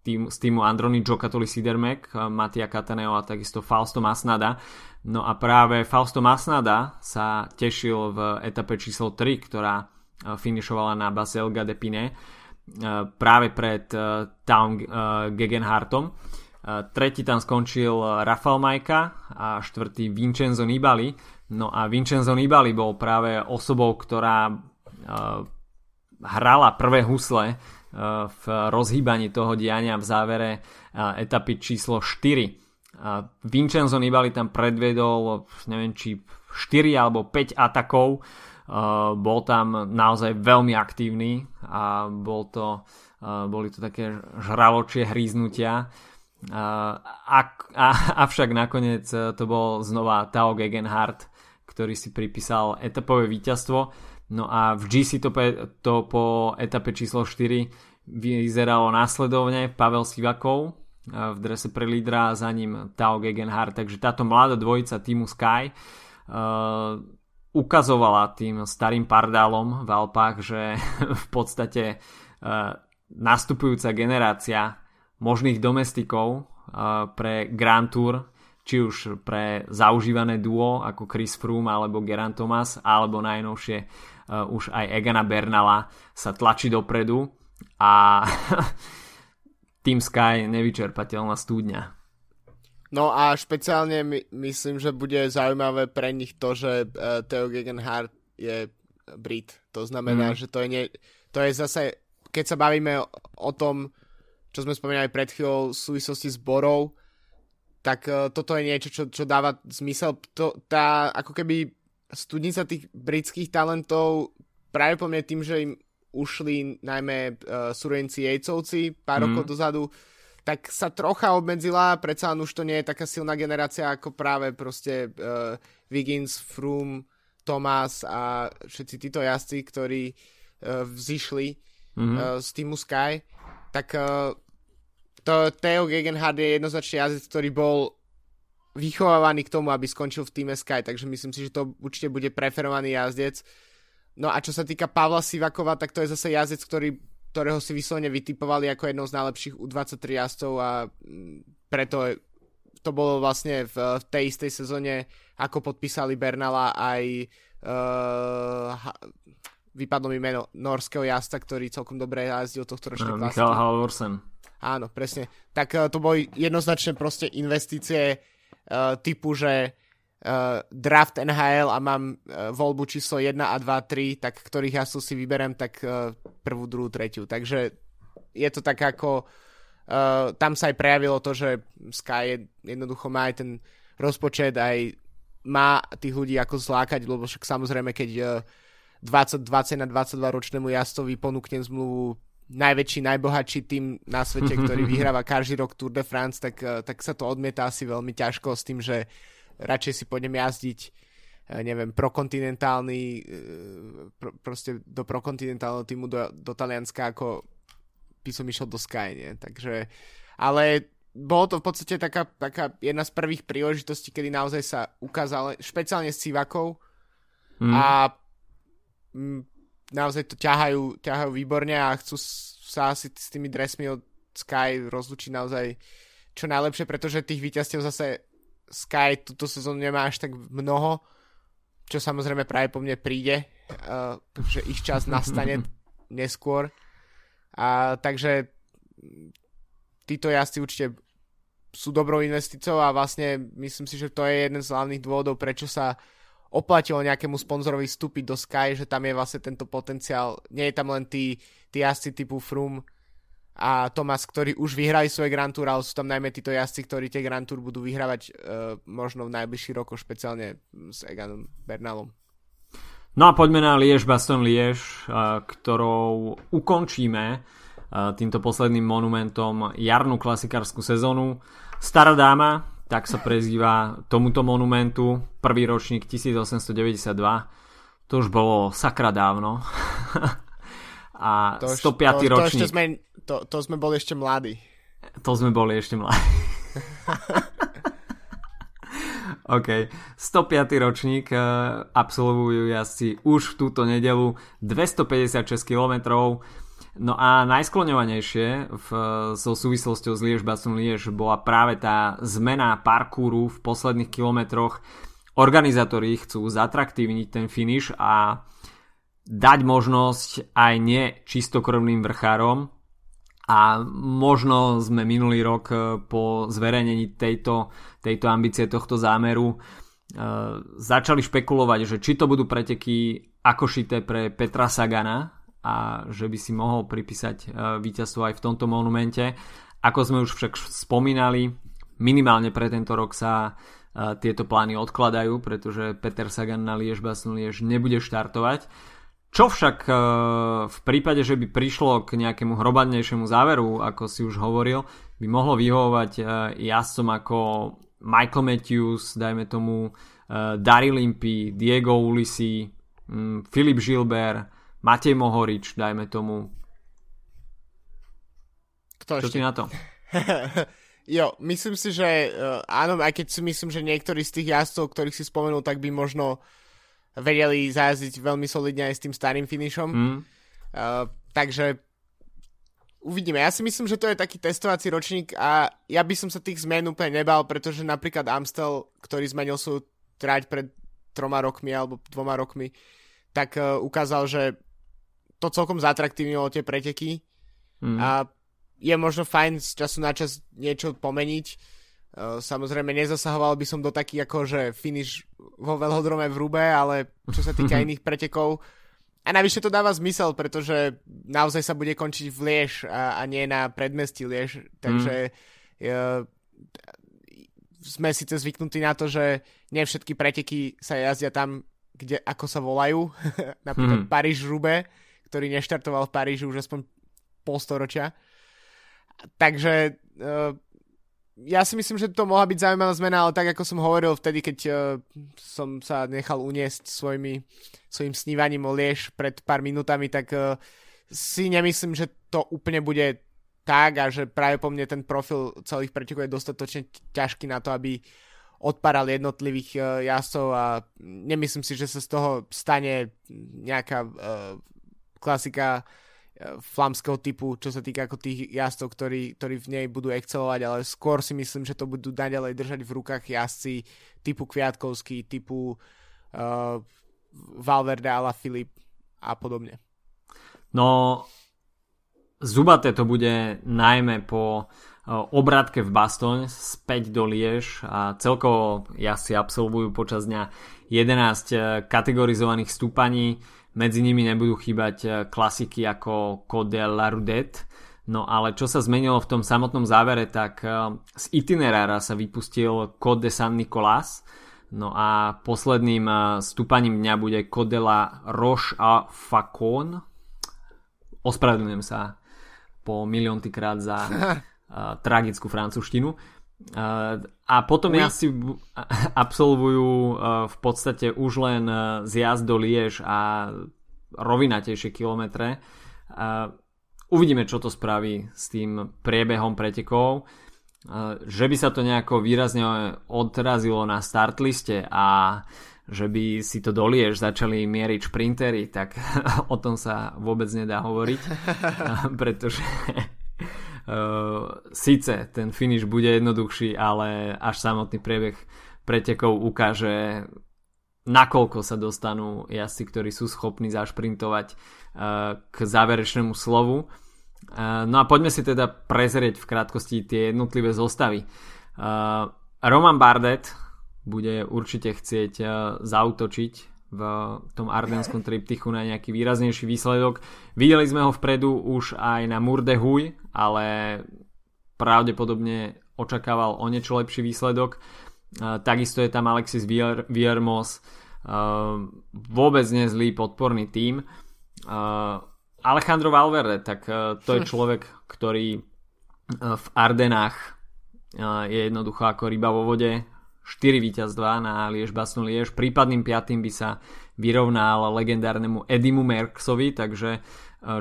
tým, z týmu Androny Jokatoli Sidermek, Matia Kataneo a takisto Fausto Masnada. No a práve Fausto Masnada sa tešil v etape číslo 3, ktorá finišovala na base Elga de Pine práve pred Town Gegenhartom. Tretí tam skončil Rafael Majka a štvrtý Vincenzo Nibali. No a Vincenzo Nibali bol práve osobou, ktorá hrala prvé husle v rozhýbaní toho diania v závere etapy číslo 4. Vincenzo Nibali tam predvedol, neviem či 4 alebo 5 atakov, bol tam naozaj veľmi aktívny a bol to, boli to také žraločie hríznutia. A, avšak nakoniec to bol znova Tao Gegenhardt, ktorý si pripísal etapové víťazstvo. No a v GC to, to po etape číslo 4 vyzeralo následovne Pavel Sivakov v drese pre lídra za ním Tao Gegenhardt. Takže táto mladá dvojica týmu Sky ukazovala tým starým pardálom v Alpách, že v podstate uh, nastupujúca generácia možných domestikov uh, pre Grand Tour či už pre zaužívané duo ako Chris Froome alebo Geran Thomas alebo najnovšie uh, už aj Egana Bernala sa tlačí dopredu a Team Sky nevyčerpateľná studňa. No a špeciálne my, myslím, že bude zaujímavé pre nich to, že uh, Theo Gegenhardt je Brit. To znamená, mm. že to je, nie, to je zase, keď sa bavíme o, o tom, čo sme spomínali pred chvíľou v súvislosti s Borou, tak uh, toto je niečo, čo, čo dáva zmysel. To, tá ako keby studnica tých britských talentov práve po mne tým, že im ušli najmä uh, súrodenci Jejcovci pár mm. rokov dozadu, tak sa trocha obmedzila, predsa už to nie je taká silná generácia ako práve proste uh, Wiggins, Froome, Thomas a všetci títo jazdci, ktorí uh, vzýšli mm-hmm. uh, z týmu Sky, tak uh, to Theo Gegenhardt je jednoznačne jazdec, ktorý bol vychovávaný k tomu, aby skončil v týme Sky, takže myslím si, že to určite bude preferovaný jazdec no a čo sa týka Pavla Sivakova, tak to je zase jazdec, ktorý, ktorého si vyslovene vytipovali ako jednou z najlepších U23 jazdcov a mm, preto to bolo vlastne v, v tej istej sezóne, ako podpísali Bernala aj uh, vypadlo mi meno norského jazda, ktorý celkom dobre jazdil tohto ročnej no, Michal Halvorsen. Áno, presne. Tak uh, to boli jednoznačne proste investície uh, typu, že uh, draft NHL a mám uh, voľbu číslo 1 a 2, 3, tak ktorých jazdcov si vyberem, tak uh, prvú, druhú, tretiu. Takže je to tak ako uh, tam sa aj prejavilo to, že Sky jednoducho má aj ten rozpočet, aj má tých ľudí ako zlákať, lebo však samozrejme, keď uh, 20, 20 na 22 ročnému jazdovi ponúknem zmluvu najväčší, najbohatší tým na svete, ktorý vyhráva každý rok Tour de France, tak, tak sa to odmieta asi veľmi ťažko s tým, že radšej si pôjdem jazdiť eh, neviem, prokontinentálny eh, pro, proste do prokontinentálneho týmu do, do Talianska ako by som išiel do Sky, nie? Takže, ale bolo to v podstate taká, taká jedna z prvých príležitostí, kedy naozaj sa ukázal, špeciálne s Civakou mm. a Mm, naozaj to ťahajú, ťahajú výborne a chcú sa asi s tými dresmi od Sky rozlučiť naozaj čo najlepšie, pretože tých víťazstiev zase Sky túto sezónu nemá až tak mnoho, čo samozrejme práve po mne príde, uh, že ich čas nastane neskôr. A takže títo jazdci určite sú dobrou investíciou a vlastne myslím si, že to je jeden z hlavných dôvodov, prečo sa oplatilo nejakému sponzorovi vstúpiť do Sky, že tam je vlastne tento potenciál. Nie je tam len tí, tí jazdci typu Froome a Thomas, ktorí už vyhrali svoje Grand Tour, ale sú tam najmä títo jazdci, ktorí tie Grand Tour budú vyhrávať uh, možno v najbližší rokoch, špeciálne s Eganom Bernalom. No a poďme na Liež Baston Liež, uh, ktorou ukončíme uh, týmto posledným monumentom jarnú klasikárskú sezónu. Stará dáma, tak sa prezýva tomuto monumentu, prvý ročník 1892, to už bolo sakra dávno. A to 105. To, to, ročník... To, sme, to, to sme boli ešte mladí. To sme boli ešte mladí. OK. 105. ročník uh, absolvujú jazdci už v túto nedelu 256 kilometrov No a najskloňovanejšie v, so súvislosťou s Liež Basun Liež bola práve tá zmena parkúru v posledných kilometroch. Organizátori chcú zatraktívniť ten finish a dať možnosť aj ne čistokrvným vrchárom a možno sme minulý rok e, po zverejnení tejto, tejto ambície, tohto zámeru uh, začali špekulovať, že či to budú preteky ako šité pre Petra Sagana, a že by si mohol pripísať e, víťazstvo aj v tomto monumente. Ako sme už však spomínali, minimálne pre tento rok sa e, tieto plány odkladajú, pretože Peter Sagan na Liež Bastogne Liež nebude štartovať. Čo však e, v prípade, že by prišlo k nejakému hromadnejšiemu záveru, ako si už hovoril, by mohlo vyhovovať jazdcom ako Michael Matthews, dajme tomu Daryl Impey, Diego Ulisi, Filip Gilbert, Matej Mohorič, dajme tomu. Kto Čo ešte? ty na to? jo, myslím si, že uh, áno, aj keď si myslím, že niektorí z tých jazdcov, ktorých si spomenul, tak by možno vedeli zajazdiť veľmi solidne aj s tým starým finišom. Mm. Uh, takže uvidíme. Ja si myslím, že to je taký testovací ročník a ja by som sa tých zmien úplne nebal, pretože napríklad Amstel, ktorý zmenil svoju trať pred troma rokmi alebo dvoma rokmi, tak uh, ukázal, že to celkom zatraktívnilo tie preteky mm. a je možno fajn z času na čas niečo pomeniť. Uh, samozrejme nezasahoval by som do takých ako, že finish vo veľhodrome v Rube, ale čo sa týka iných pretekov, a navyše to dáva zmysel, pretože naozaj sa bude končiť v Liež a, a nie na predmestí Liež, takže mm. uh, sme síce zvyknutí na to, že nie všetky preteky sa jazdia tam, kde, ako sa volajú, napríklad mm. Paríž Rube, ktorý neštartoval v Paríži už aspoň polstoročia. Takže uh, ja si myslím, že to mohla byť zaujímavá zmena, ale tak ako som hovoril vtedy, keď uh, som sa nechal uniesť svojimi, svojim snívaním o Liež pred pár minútami, tak uh, si nemyslím, že to úplne bude tak a že práve po mne ten profil celých pretekov je dostatočne ťažký na to, aby odparal jednotlivých uh, jazdcov a nemyslím si, že sa z toho stane nejaká uh, klasika uh, flamského typu, čo sa týka ako tých jazdcov, ktorí, ktorí v nej budú excelovať, ale skôr si myslím, že to budú naďalej držať v rukách jazdci typu Kviatkovský, typu uh, Valverde, Ala Filip a podobne. No, zubaté to bude najmä po obratke v Bastoň späť do Liež a celkovo si absolvujú počas dňa 11 e, kategorizovaných stúpaní. Medzi nimi nebudú chýbať e, klasiky ako Code de la Rudette. No ale čo sa zmenilo v tom samotnom závere, tak e, z itinerára sa vypustil Code de San Nicolás. No a posledným stúpaním dňa bude Code de la Roche a Facon. Ospravedlňujem sa po miliónty krát za tragickú francúzštinu. A potom oui. si absolvujú v podstate už len zjazd do Liež a rovinatejšie kilometre. Uvidíme, čo to spraví s tým priebehom pretekov. Že by sa to nejako výrazne odrazilo na start liste a že by si to do Liež začali mieriť šprintery, tak o tom sa vôbec nedá hovoriť, pretože síce ten finish bude jednoduchší, ale až samotný priebeh pretekov ukáže, nakoľko sa dostanú jazdci, ktorí sú schopní zašprintovať uh, k záverečnému slovu. Uh, no a poďme si teda prezrieť v krátkosti tie jednotlivé zostavy. Roman Bardet bude určite chcieť zautočiť v tom ardenskom triptychu na nejaký výraznejší výsledok. Videli sme ho vpredu už aj na Murdehuj, ale pravdepodobne očakával o niečo lepší výsledok. Takisto je tam Alexis Viermos, vôbec nezlý podporný tím. Alejandro Valverde, tak to je človek, ktorý v Ardenách je jednoducho ako ryba vo vode, 4 víťazstva na Liež Basnu Liež. Prípadným piatým by sa vyrovnal legendárnemu Edimu Merksovi, takže e,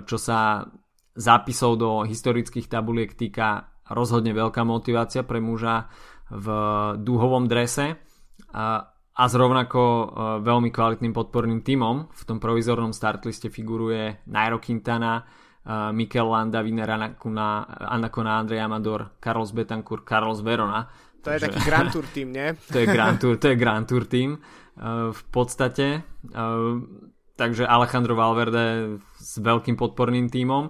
čo sa zápisov do historických tabuliek týka rozhodne veľká motivácia pre muža v dúhovom drese a, a s rovnako e, veľmi kvalitným podporným tímom. V tom provizornom startliste figuruje Nairo Quintana, e, Mikel Landa, Viner Anacona, Andrej Amador, Carlos Betancourt, Carlos Verona to je taký Grand Tour tým, nie? to je Grand Tour, to je Grand Tour tým uh, v podstate. Uh, takže Alejandro Valverde s veľkým podporným tímom.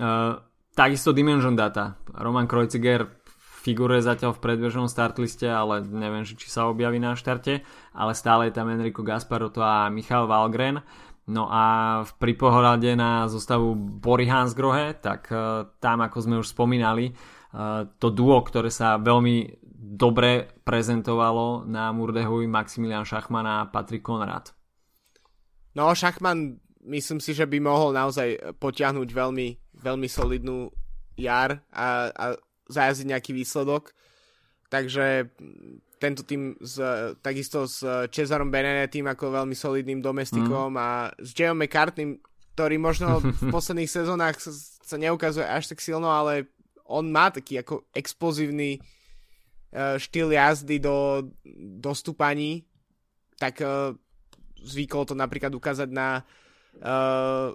Uh, takisto Dimension Data. Roman Kreuziger figuruje zatiaľ v predbežnom startliste, ale neviem, či sa objaví na štarte, ale stále je tam Enrico Gasparotto a Michal Valgren. No a v pripohľade na zostavu Bory Hansgrohe, tak tam, ako sme už spomínali, to duo, ktoré sa veľmi dobre prezentovalo na Murdehuj Maximilian Šachman a Patrik Konrad. No Šachman myslím si, že by mohol naozaj potiahnuť veľmi, veľmi solidnú jar a, a zajazdiť nejaký výsledok. Takže tento tým s, takisto s Cesarom Benenetým ako veľmi solidným domestikom mm. a s Jayom McCartneym, ktorý možno v posledných sezónach sa, neukazuje až tak silno, ale on má taký ako explozívny štýl jazdy do, do stúpaní, tak uh, zvykol to napríklad ukázať na uh,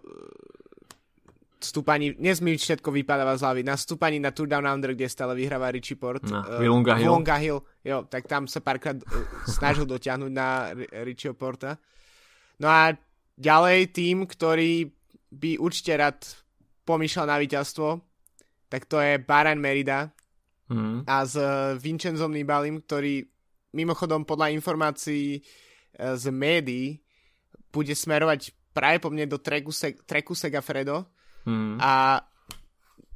stúpaní, dnes mi všetko vypadáva z hlavy, na stúpaní na Tour Down Under, kde stále vyhráva Richie Port. Na uh, Willunga Hill. Willunga Hill, jo, tak tam sa párkrát uh, snažil dotiahnuť na Richie Porta. No a ďalej tým, ktorý by určite rád pomýšľal na víťazstvo, tak to je Baran Merida, mm. a s eh, Vincenzom Nibalim, ktorý mimochodom podľa informácií eh, z médií bude smerovať práve po mne do treku, Se- treku Segafredo mm. a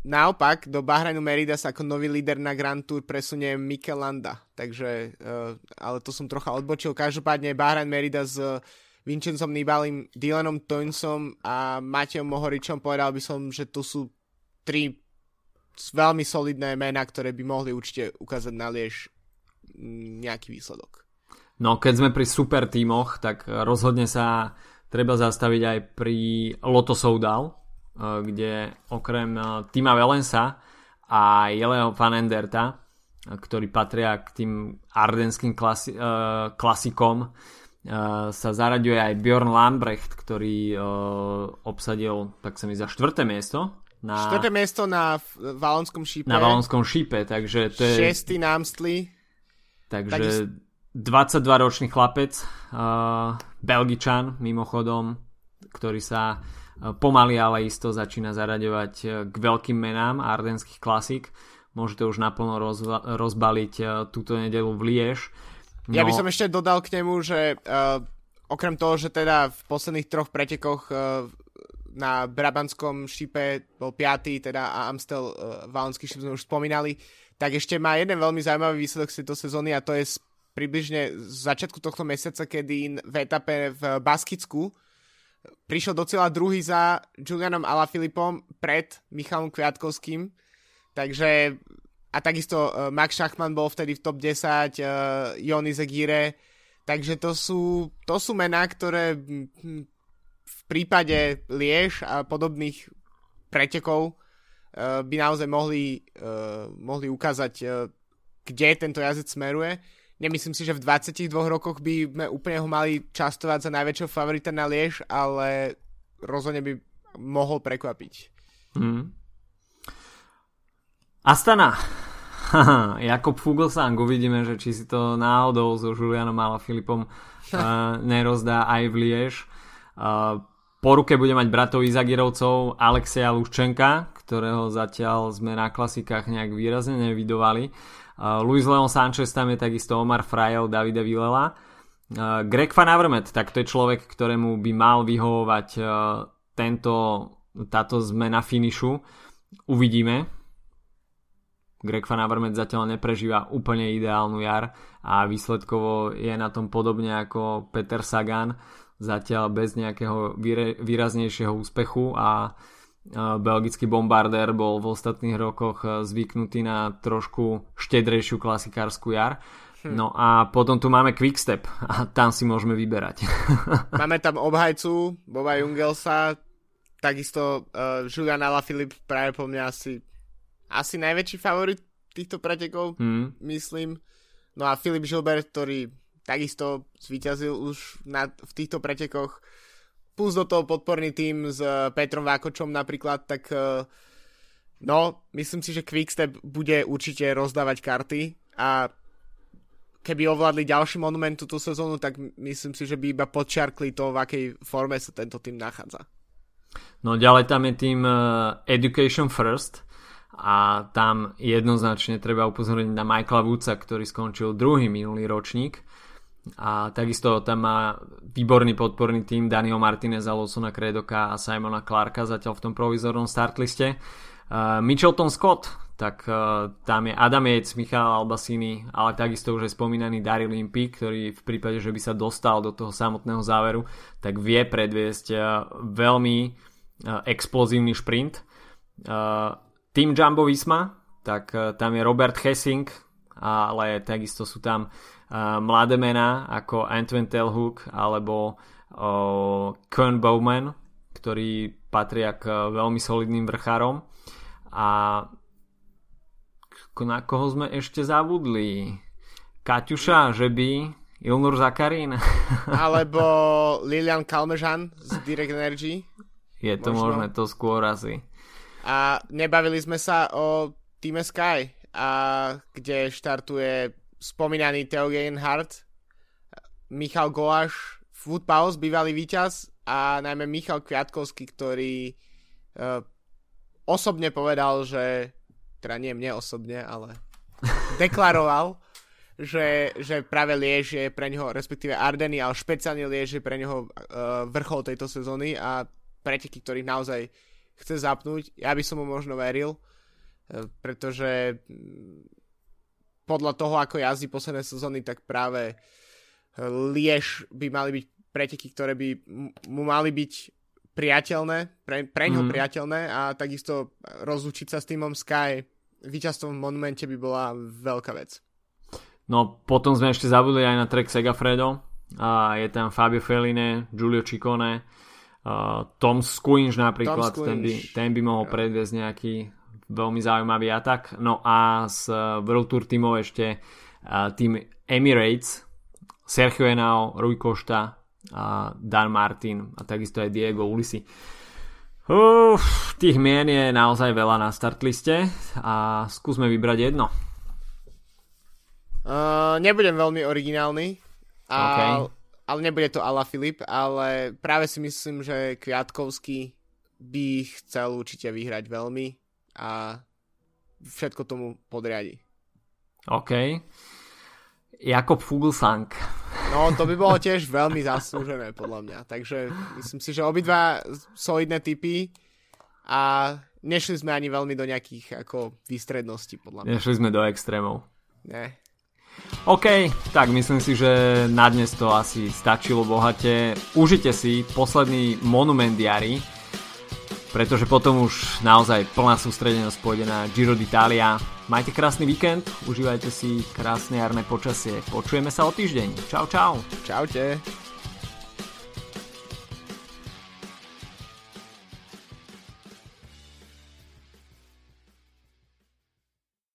naopak do Bahrajnu Merida sa ako nový líder na Grand Tour presunie Mikel Landa. Takže, uh, ale to som trocha odbočil. Každopádne Bahrajn Merida s Vincenzom Nibalim, Dylanom Toynsom a Matejom Mohoričom povedal by som, že to sú tri veľmi solidné mená, ktoré by mohli určite ukázať na Liež mm, nejaký výsledok. No, keď sme pri super tímoch, tak rozhodne sa treba zastaviť aj pri Lotto Soudal, eh, kde okrem eh, Tima Velensa a Jeleo Fanenderta ktorí patria k tým ardenským klasi- klasikom, sa zaraďuje aj Bjorn Lambrecht, ktorý obsadil, tak sa mi za štvrté miesto. Na, štvrté miesto na Valonskom šípe. Na Valonskom šípe, takže to je... Šestý námstlý. Takže Taký... 22-ročný chlapec, uh, Belgičan mimochodom, ktorý sa uh, pomaly ale isto začína zaraďovať uh, k veľkým menám ardenských klasík. Môžete už naplno rozva- rozbaliť uh, túto nedelu v Liež. No... Ja by no. som ešte dodal k nemu, že uh, okrem toho, že teda v posledných troch pretekoch uh, na Brabanskom šipe bol piatý, teda a Amstel uh, Valonský šip sme už spomínali, tak ešte má jeden veľmi zaujímavý výsledok z tejto sezóny a to je približne z začiatku tohto mesiaca, kedy v etape v Baskicku prišiel do cieľa druhý za Julianom Alaphilippom pred Michalom Kviatkovským. Takže a takisto uh, Max Schachmann bol vtedy v top 10, uh, Jony Zegire. Takže to sú, to sú mená, ktoré v prípade Liež a podobných pretekov uh, by naozaj mohli, uh, mohli ukázať, uh, kde tento jazdec smeruje. Nemyslím si, že v 22 rokoch by sme úplne ho mali častovať za najväčšieho favorita na Liež, ale rozhodne by mohol prekvapiť. Hmm. Astana. Jakob Fugelsang, uvidíme, že či si to náhodou so Julianom Filipom uh, nerozdá aj v Liež. Po ruke bude mať bratov Izagirovcov Alexeja Luščenka, ktorého zatiaľ sme na klasikách nejak výrazne nevidovali. Luis Leon Sanchez tam je takisto Omar Frajel, Davida Vilela. Greg Van Avermaet, tak to je človek, ktorému by mal vyhovovať uh, tento, táto zmena finišu. Uvidíme. Greg Van Avermaet zatiaľ neprežíva úplne ideálnu jar a výsledkovo je na tom podobne ako Peter Sagan, zatiaľ bez nejakého výraznejšieho úspechu a belgický bombardér bol v ostatných rokoch e, zvyknutý na trošku štedrejšiu klasikárskú jar. Hm. No a potom tu máme Quickstep a tam si môžeme vyberať. Máme tam obhajcu Boba Jungelsa, takisto uh, Julian Alaphilippe práve po mňa asi, asi najväčší favorit týchto pretekov, hmm. myslím. No a Filip Gilbert, ktorý takisto zvíťazil už na, v týchto pretekoch plus do toho podporný tým s eh, Petrom Vákočom napríklad, tak eh, no, myslím si, že Quickstep bude určite rozdávať karty a keby ovládli ďalší monument túto sezónu, tak myslím si, že by iba podčiarkli to, v akej forme sa tento tým nachádza. No ďalej tam je tým uh, Education First a tam jednoznačne treba upozorniť na Michaela Woodsa, ktorý skončil druhý minulý ročník a takisto tam má výborný podporný tým Daniel Martinez, Lawsona Kredoka a Simona Clarka zatiaľ v tom provizornom startliste. Uh, Mitchelton Scott, tak uh, tam je Adam Yates, Michal Albasini, ale takisto už je spomínaný Daryl Impey, ktorý v prípade, že by sa dostal do toho samotného záveru, tak vie predviesť uh, veľmi uh, explozívny šprint. Uh, tým Jumbo Visma, tak uh, tam je Robert Hessing, ale takisto sú tam mladé mená ako Antoine Telhook alebo Kern Bowman, ktorí patria k veľmi solidným vrchárom a na koho sme ešte zabudli? Kaťuša, že by Ilnur Zakarín. Alebo Lilian Kalmežan z Direct Energy. Je to možno. možné, to skôr asi. A nebavili sme sa o Team Sky, a kde štartuje spomínaný Theo Hart, Michal Goláš, Food Pause, bývalý víťaz a najmä Michal Kviatkovský, ktorý uh, osobne povedal, že teda nie mne osobne, ale deklaroval, že, že práve Liež je pre neho, respektíve Ardeny, ale špeciálne Liež je pre neho uh, vrchol tejto sezóny a preteky, ktorých naozaj chce zapnúť. Ja by som mu možno veril, uh, pretože podľa toho, ako jazdí posledné sezóny, tak práve Liež by mali byť preteky, ktoré by mu mali byť priateľné, pre, pre ňo mm. priateľné a takisto rozlučiť sa s týmom Sky víťazstvom v monumente by bola veľká vec. No potom sme ešte zabudli aj na Trek Segafredo a je tam Fabio Feline, Giulio Ciccone, uh, Tom Squinch napríklad, Tom Squinch. Ten, by, ten by mohol predviesť nejaký veľmi zaujímavý atak. No a z World Tour tímov ešte tým Emirates, Sergio Henao, Rui Costa, Dan Martin a takisto aj Diego Ulisi. Uf, tých mien je naozaj veľa na startliste a skúsme vybrať jedno. Uh, nebudem veľmi originálny, okay. ale nebude to Ala Filip, ale práve si myslím, že Kviatkovský by chcel určite vyhrať veľmi a všetko tomu podriadi. OK. Jakob Fuglsang. No, to by bolo tiež veľmi zaslúžené, podľa mňa. Takže myslím si, že obidva solidné typy a nešli sme ani veľmi do nejakých ako výstredností, podľa mňa. Nešli sme do extrémov. Ne. OK, tak myslím si, že na dnes to asi stačilo bohate. Užite si posledný monument jary, pretože potom už naozaj plná sústredenosť pôjde na Giro d'Italia. Majte krásny víkend, užívajte si krásne jarné počasie. Počujeme sa o týždeň. Čau, čau. Čaute.